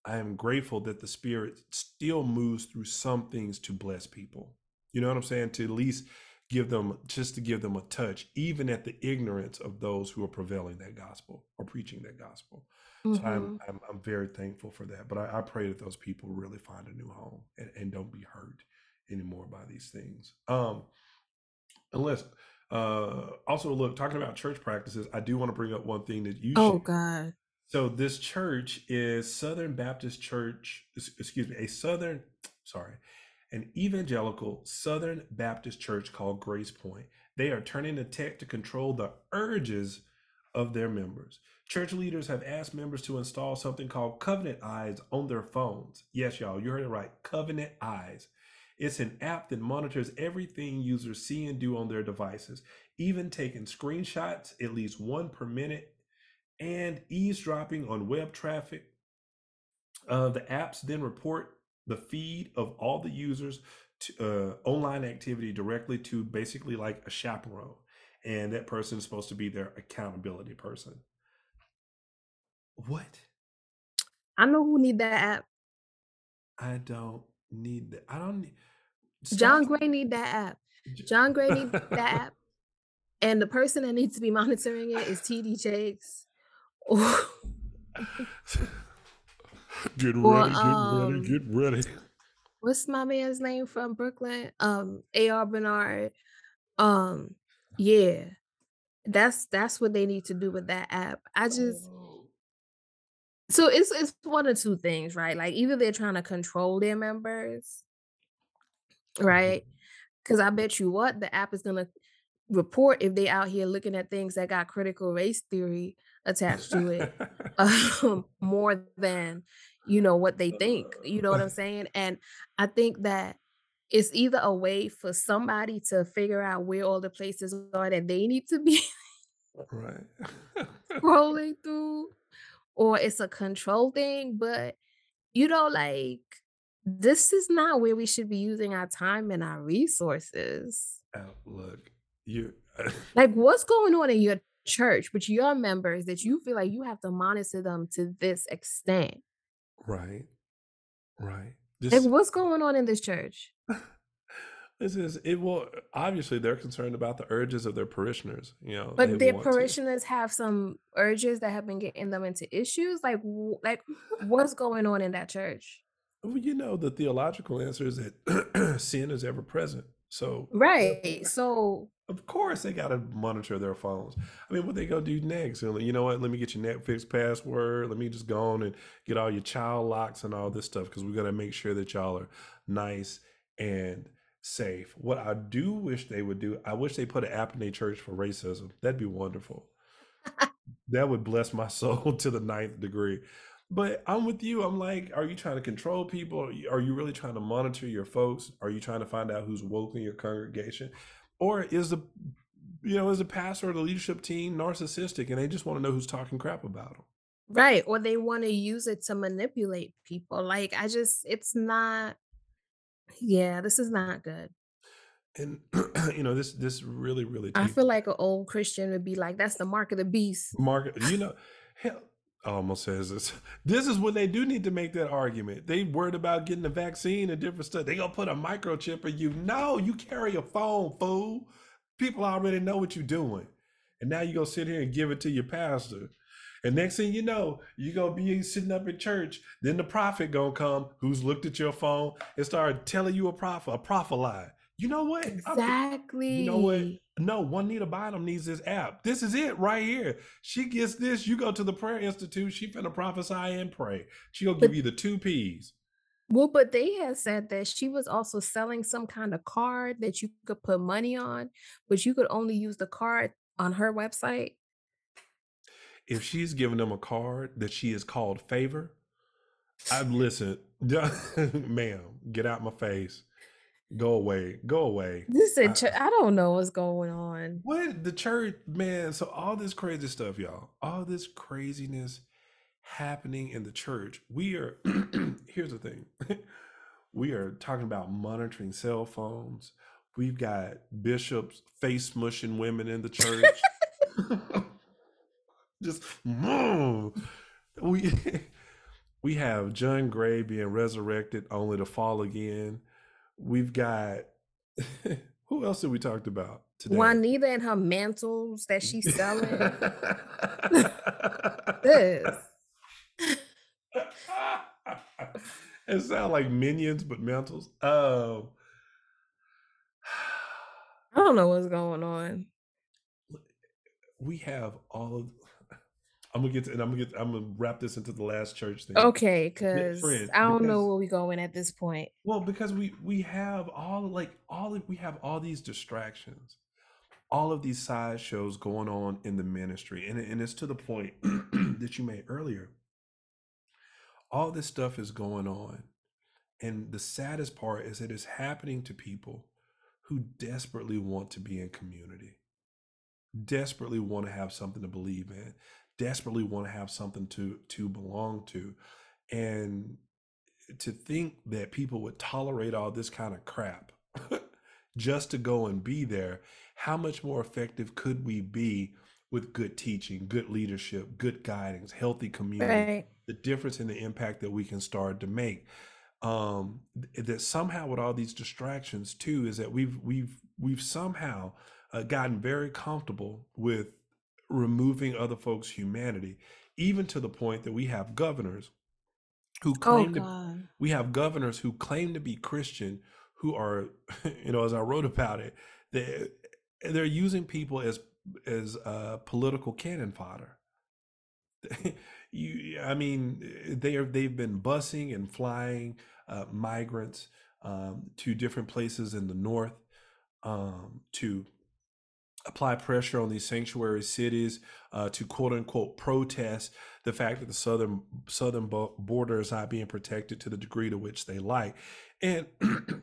I am grateful that the spirit still moves through some things to bless people. You know what I'm saying? To at least give them just to give them a touch, even at the ignorance of those who are prevailing that gospel or preaching that gospel. So I'm hmm I'm, I'm very thankful for that. But I, I pray that those people really find a new home and, and don't be hurt anymore by these things. Um, unless uh also look talking about church practices, I do want to bring up one thing that you Oh shared. God. So this church is Southern Baptist Church, excuse me, a Southern, sorry, an evangelical Southern Baptist church called Grace Point. They are turning to tech to control the urges of their members. Church leaders have asked members to install something called Covenant Eyes on their phones. Yes, y'all, you heard it right. Covenant Eyes. It's an app that monitors everything users see and do on their devices, even taking screenshots, at least one per minute, and eavesdropping on web traffic. Uh, the apps then report the feed of all the users to uh, online activity directly to basically like a chaperone. And that person is supposed to be their accountability person. What? I know who need that app. I don't need that. I don't need. John Gray need that app. John Gray need that app. And the person that needs to be monitoring it is TD Jakes. Get or ready, get ready, um get ready. what's my man's name from Brooklyn? Um AR Bernard. Um yeah. That's that's what they need to do with that app. I just Oh, so it's it's one of two things, right? Like either they're trying to control their members, mhm. right? Because I bet you what the app is gonna report if they out here looking at things that got critical race theory attached to it um, more than you know what they think. You know what I'm saying? And I think that it's either a way for somebody to figure out where all the places are that they need to be right. scrolling through, or it's a control thing. But you know, like this is not where we should be using our time and our resources. Out, look, you. Like, what's going on in your church with your members that you feel like you have to monitor them to this extent? right, right. Like, what's going on in this church? this is it. Will obviously they're concerned about the urges of their parishioners. You know, But their want to. parishioners have some urges that have been getting them into issues. Like, like what's going on in that church? Well, you know, the theological answer is that sin is ever present. So, Right. So, of course, they got to monitor their phones. I mean, what they go do next? You know what? Let me get your Netflix password. Let me just go on and get all your child locks and all this stuff because we got to make sure that y'all are nice and safe. What I do wish they would do, I wish they put an app in their church for racism. That'd be wonderful. that would bless my soul to the ninth degree. But I'm with you. I'm like, are you trying to control people? Are you, are you really trying to monitor your folks? Are you trying to find out who's woke in your congregation? Or is the, you know, is the pastor or the leadership team narcissistic and they just want to know who's talking crap about them? right. Or they want to use it to manipulate people. Like, I just, it's not, yeah, this is not good. And you know, this this really really I feel like an old Christian would be like, that's the mark of the beast. Mark. You know, hell, I almost says this. This is when they do need to make that argument. They worried about getting the vaccine and different stuff. They gonna put a microchip in you. No, you carry a phone, fool. People already know what you're doing, and now you gonna sit here and give it to your pastor. And next thing you know, you gonna be sitting up in church. Then the prophet gonna come, who's looked at your phone and start telling you a prophet, a prophet lie. You know what? I'm- you know what? Exactly. No, Juanita Bynum needs this app. This is it right here. She gets this. You go to the prayer institute. She finna prophesy and pray. She gonna But- give you the two P's. Well, but they had said that she was also selling some kind of card that you could put money on, but you could only use the card on her website. If she's giving them a card that she is called favor, I'd listen, ma'am, get out my face. Go away. Go away. This I, is I don't know what's going on. what the church, man? So all this crazy stuff, y'all, all this craziness happening in the church. We are here's the thing. we are talking about monitoring cell phones. We've got bishops face mushing women in the church. Just mm. we we have John Gray being resurrected only to fall again. We've got who else did we talked about today? Juanita and her mantles that she's selling. this. it sounds like minions, but mantles. Oh, I don't know what's going on. We have all of. I'm gonna get to, and I'm gonna get. I'm gonna wrap this into the last church thing. Okay, because friend, I don't know where we going at this point. well, because we we have all like all of, we have all these distractions, all of these side shows going on in the ministry, and and it's to the point that you made earlier. All this stuff is going on, and the saddest part is it is happening to people who desperately want to be in community, desperately want to have something to believe in, desperately want to have something to to belong to, and to think that people would tolerate all this kind of crap just to go and be there, how much more effective could we be with good teaching, good leadership, good guidance, healthy community? Right. The difference in the impact that we can start to make. Um, th- that somehow with all these distractions too is that we've we've we've somehow uh, gotten very comfortable with removing other folks' humanity, even to the point that we have governors who Oh claim to we have governors who claim to be Christian who are, you know, as I wrote about it, they they're using people as as uh, political cannon fodder. you, I mean, they are they've been busing and flying uh, migrants um, to different places in the north um, to apply pressure on these sanctuary cities uh, to quote unquote protest the fact that the southern southern border is not being protected to the degree to which they like and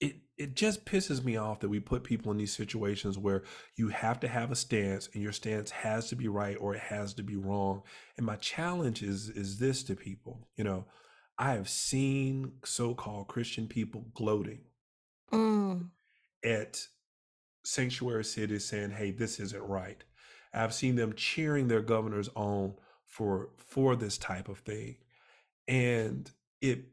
it it just pisses me off that we put people in these situations where you have to have a stance and your stance has to be right or it has to be wrong and my challenge is is this to people you know i have seen so-called christian people gloating Mm. at sanctuary cities saying, "Hey, this isn't right." I've seen them cheering their governors on for for this type of thing, and it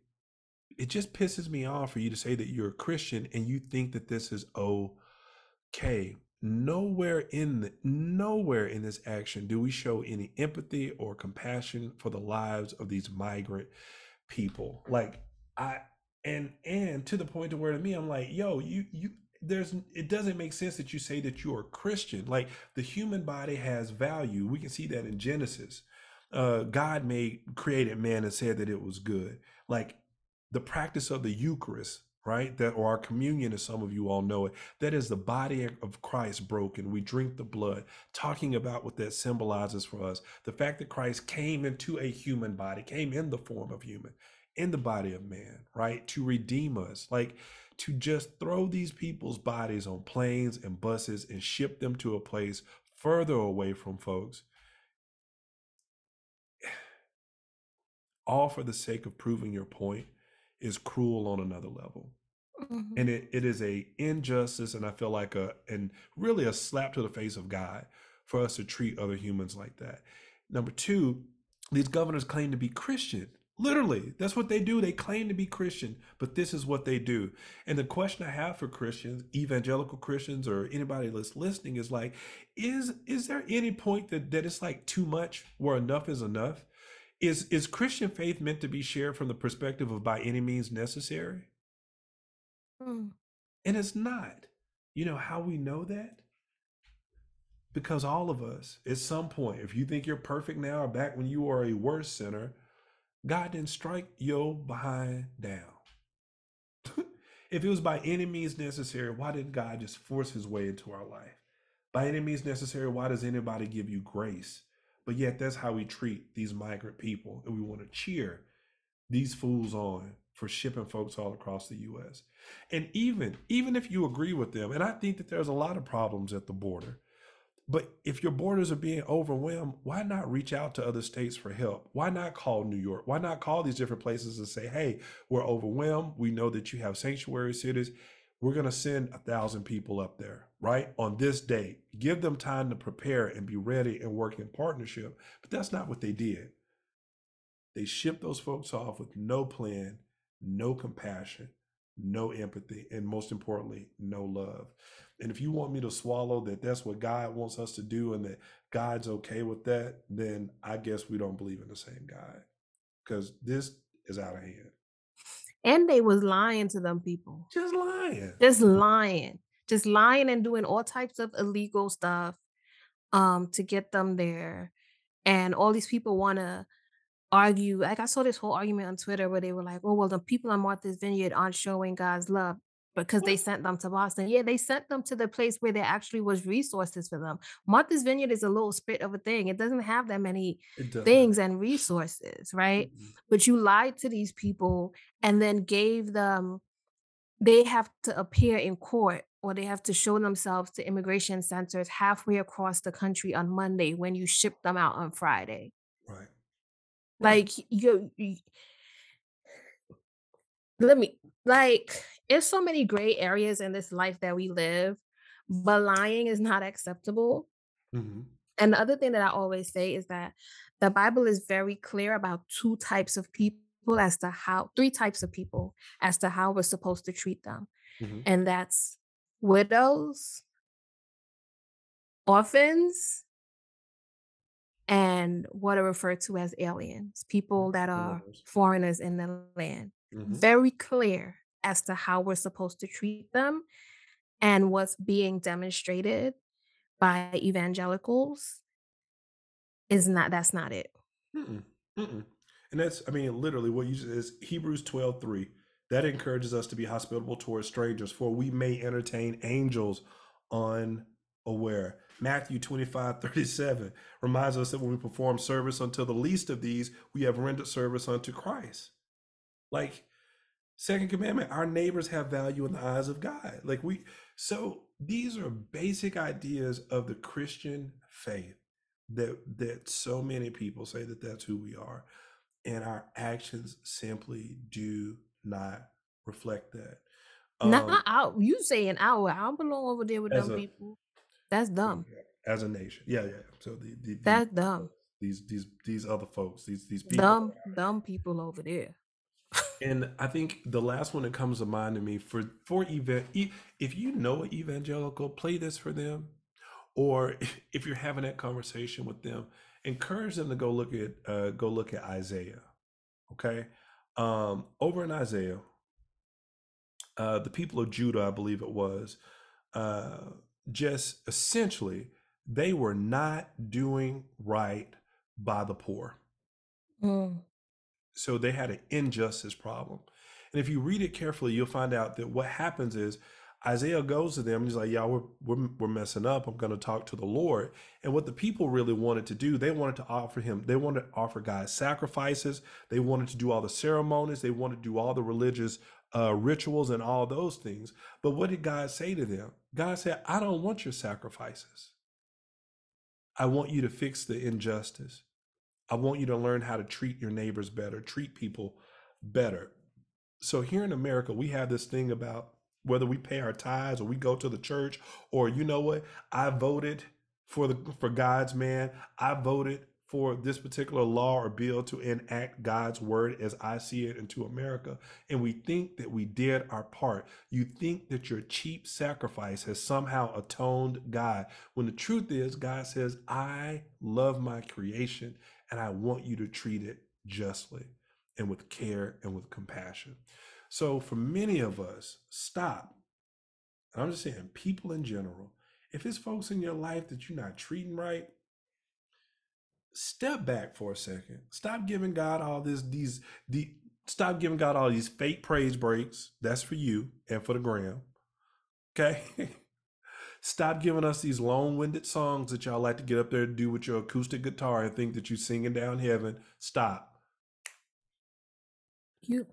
it just pisses me off for you to say that you're a Christian and you think that this is okay. Nowhere in the, nowhere in this action do we show any empathy or compassion for the lives of these migrant people. Like I and and to the point to where to me I'm like, yo, you you there's it doesn't make sense that you say that you're Christian. Like the human body has value. We can see that in Genesis. Uh God made created man and said that it was good. Like the practice of the Eucharist, right? That or our communion, as some of you all know it, that is the body of Christ broken. We drink the blood, talking about what that symbolizes for us. The fact that Christ came into a human body, came in the form of human, in the body of man, right? To redeem us. Like to just throw these people's bodies on planes and buses and ship them to a place further away from folks, all for the sake of proving your point, is cruel on another level. Mhm. And it, it is a injustice and I feel like a and really a slap to the face of God for us to treat other humans like that. Number two, these governors claim to be Christian. Literally, that's what they do. They claim to be Christian, but this is what they do. And the question I have for Christians, evangelical Christians, or anybody that's listening is like, is is there any point that, that it's like too much where enough is enough? Is is Christian faith meant to be shared from the perspective of by any means necessary? Mm. And it's not. You know how we know that? Because all of us, at some point, if you think you're perfect now or back when you were a worse sinner, God didn't strike your behind down. if it was by any means necessary, why didn't God just force his way into our life? By any means necessary, why does anybody give you grace? But yet that's how we treat these migrant people. And we want to cheer these fools on for shipping folks all across the US. And even even if you agree with them, and I think that there's a lot of problems at the border. But if your borders are being overwhelmed, why not reach out to other states for help? Why not call New York? Why not call these different places and say, hey, we're overwhelmed. We know that you have sanctuary cities. We're going to send a thousand people up there, right? On this date. Give them time to prepare and be ready and work in partnership. But that's not what they did. They shipped those folks off with no plan, no compassion, no empathy, and most importantly, no love. And if you want me to swallow that that's what God wants us to do and that God's okay with that, then I guess we don't believe in the same God because this is out of hand. And they was lying to them people. Just lying. Just lying. Just lying and doing all types of illegal stuff um to get them there. And all these people want to argue. Like I saw this whole argument on Twitter where they were like, "Oh, well, the people on Martha's Vineyard aren't showing God's love because they sent them to Boston." Yeah, they sent them to the place where there actually was resources for them. Martha's Vineyard is a little spit of a thing. It doesn't have that many It does not. things and resources, right? Mm-mm. But you lied to these people and then gave them they have to appear in court or they have to show themselves to immigration centers halfway across the country on Monday when you ship them out on Friday. Like you, you let me like it's so many gray areas in this life that we live, but lying is not acceptable. hmm And the other thing that I always say is that the Bible is very clear about two types of people as to how, three types of people as to how we're supposed to treat them. hmm And that's widows, orphans, and what are referred to as aliens, people that are Foreigners. in the land. hmm Very clear as to how we're supposed to treat them and what's being demonstrated by evangelicals is not that's not it. Mm-mm, mm-mm. And that's, I mean, literally what you just is Hebrews 12 3. That encourages us to be hospitable towards strangers, for we may entertain angels unaware. Matthew 25 37 reminds us that when we perform service unto the least of these, we have rendered service unto Christ. Like, second commandment, our neighbors have value in the eyes of God. Like, we, so these are basic ideas of the Christian faith that that so many people say that that's who we are and our actions simply do not reflect that um. You saying our I belong over there with them a people. That's dumb. as a nation yeah yeah so the, the, these That's dumb. these these these other folks these these people Dumb, dumb people over there. and i think the last one that comes to mind to me for for event if you know an evangelical play this for them or if you're having that conversation with them encourage them to go look at uh go look at isaiah okay um over in isaiah uh the people of judah i believe it was uh just essentially they were not doing right by the poor Mm. so they had an injustice problem. And if you read it carefully, you'll find out that what happens is Isaiah goes to them and he's like, "Y'all, we're we're, we're messing up. I'm going to talk to the Lord." And what the people really wanted to do, they wanted to offer him, they wanted to offer God sacrifices. They wanted to do all the ceremonies. They wanted to do all the religious uh, rituals and all those things. But what did God say to them? God said, "I don't want your sacrifices. I want you to fix the injustice." I want you to learn how to treat your neighbors better, treat people better. So here in America, we have this thing about whether we pay our tithes or we go to the church or you know what, I voted for the for God's man. I voted for this particular law or bill to enact God's word as I see it into America. And we think that we did our part. You think that your cheap sacrifice has somehow atoned God. When the truth is, God says, I love my creation and I want you to treat it justly and with care and with compassion. So, for many of us, stop. And I'm just saying, people in general, if it's folks in your life that you're not treating right, step back for a second. Stop giving God all this, these, the, stop giving God all these fake praise breaks. That's for you and for the gram. Okay. Stop giving us these long-winded songs that y'all like to get up there and do with your acoustic guitar and think that you're singing down heaven. Stop. You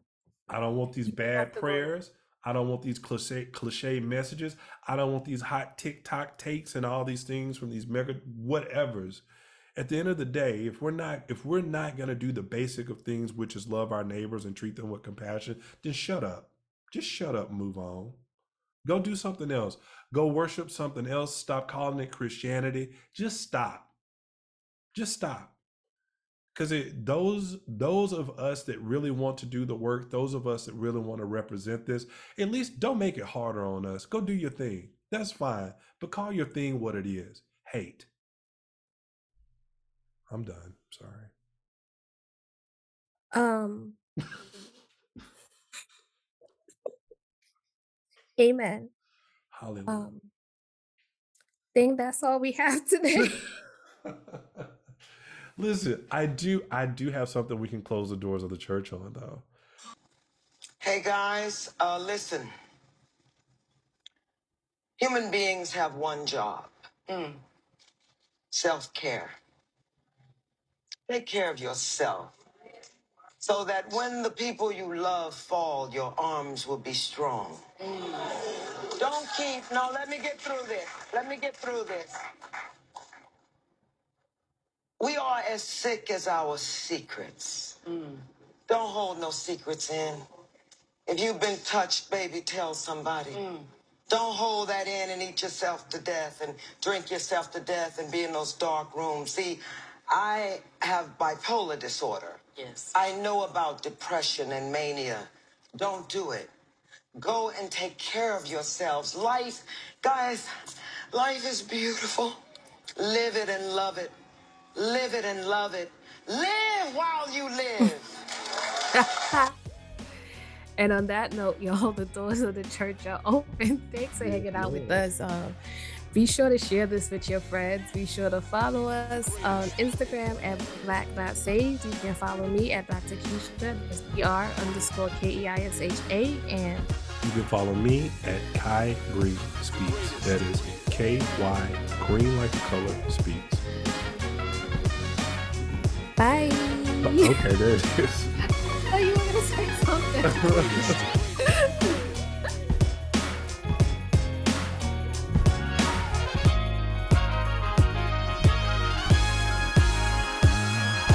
I don't want these bad have to go prayers. I don't want these cliche cliche messages. I don't want these hot TikTok takes and all these things from these mega whatevers. At the end of the day, if we're not if we're not gonna do the basic of things, which is love our neighbors and treat them with compassion, then shut up. Just shut up move on. Go do something else. Go worship something else. Stop calling it Christianity. Just stop. Just stop because it those those of us that really want to do the work those of us that really want to represent this at least don't make it harder on us go do your thing that's fine but call your thing what it is hate i'm done sorry um amen. hallelujah Um think that's all we have today. listen i do i do have something we can close the doors of the church on though Hey guys, uh, listen. Human beings have one job self care. Take care of yourself so that when the people you love fall, your arms will be strong. Don't keep, no, let me get through this. Let me get through this. We are as sick as our secrets. Don't hold no secrets in. If you've been touched, baby, tell somebody. Don't hold that in and eat yourself to death and drink yourself to death and be in those dark rooms. See, I have bipolar disorder. Yes. I know about depression and mania. Don't do it. Go and take care of yourselves. Life, guys, life is beautiful. Live it and love it. Live it and love it. Live while you live. and on that note, y'all, the doors of the church are open. Thanks for hanging out with us. Um, be sure to share this with your friends. Be sure to follow us on Instagram at Black Not Saved. You can follow me at Dr. Keisha, that's underscore K E I S H A. And you can follow me at Ky green speaks that is k-y green like the color speaks bye. Oh, okay there it is Oh, you were going to say something?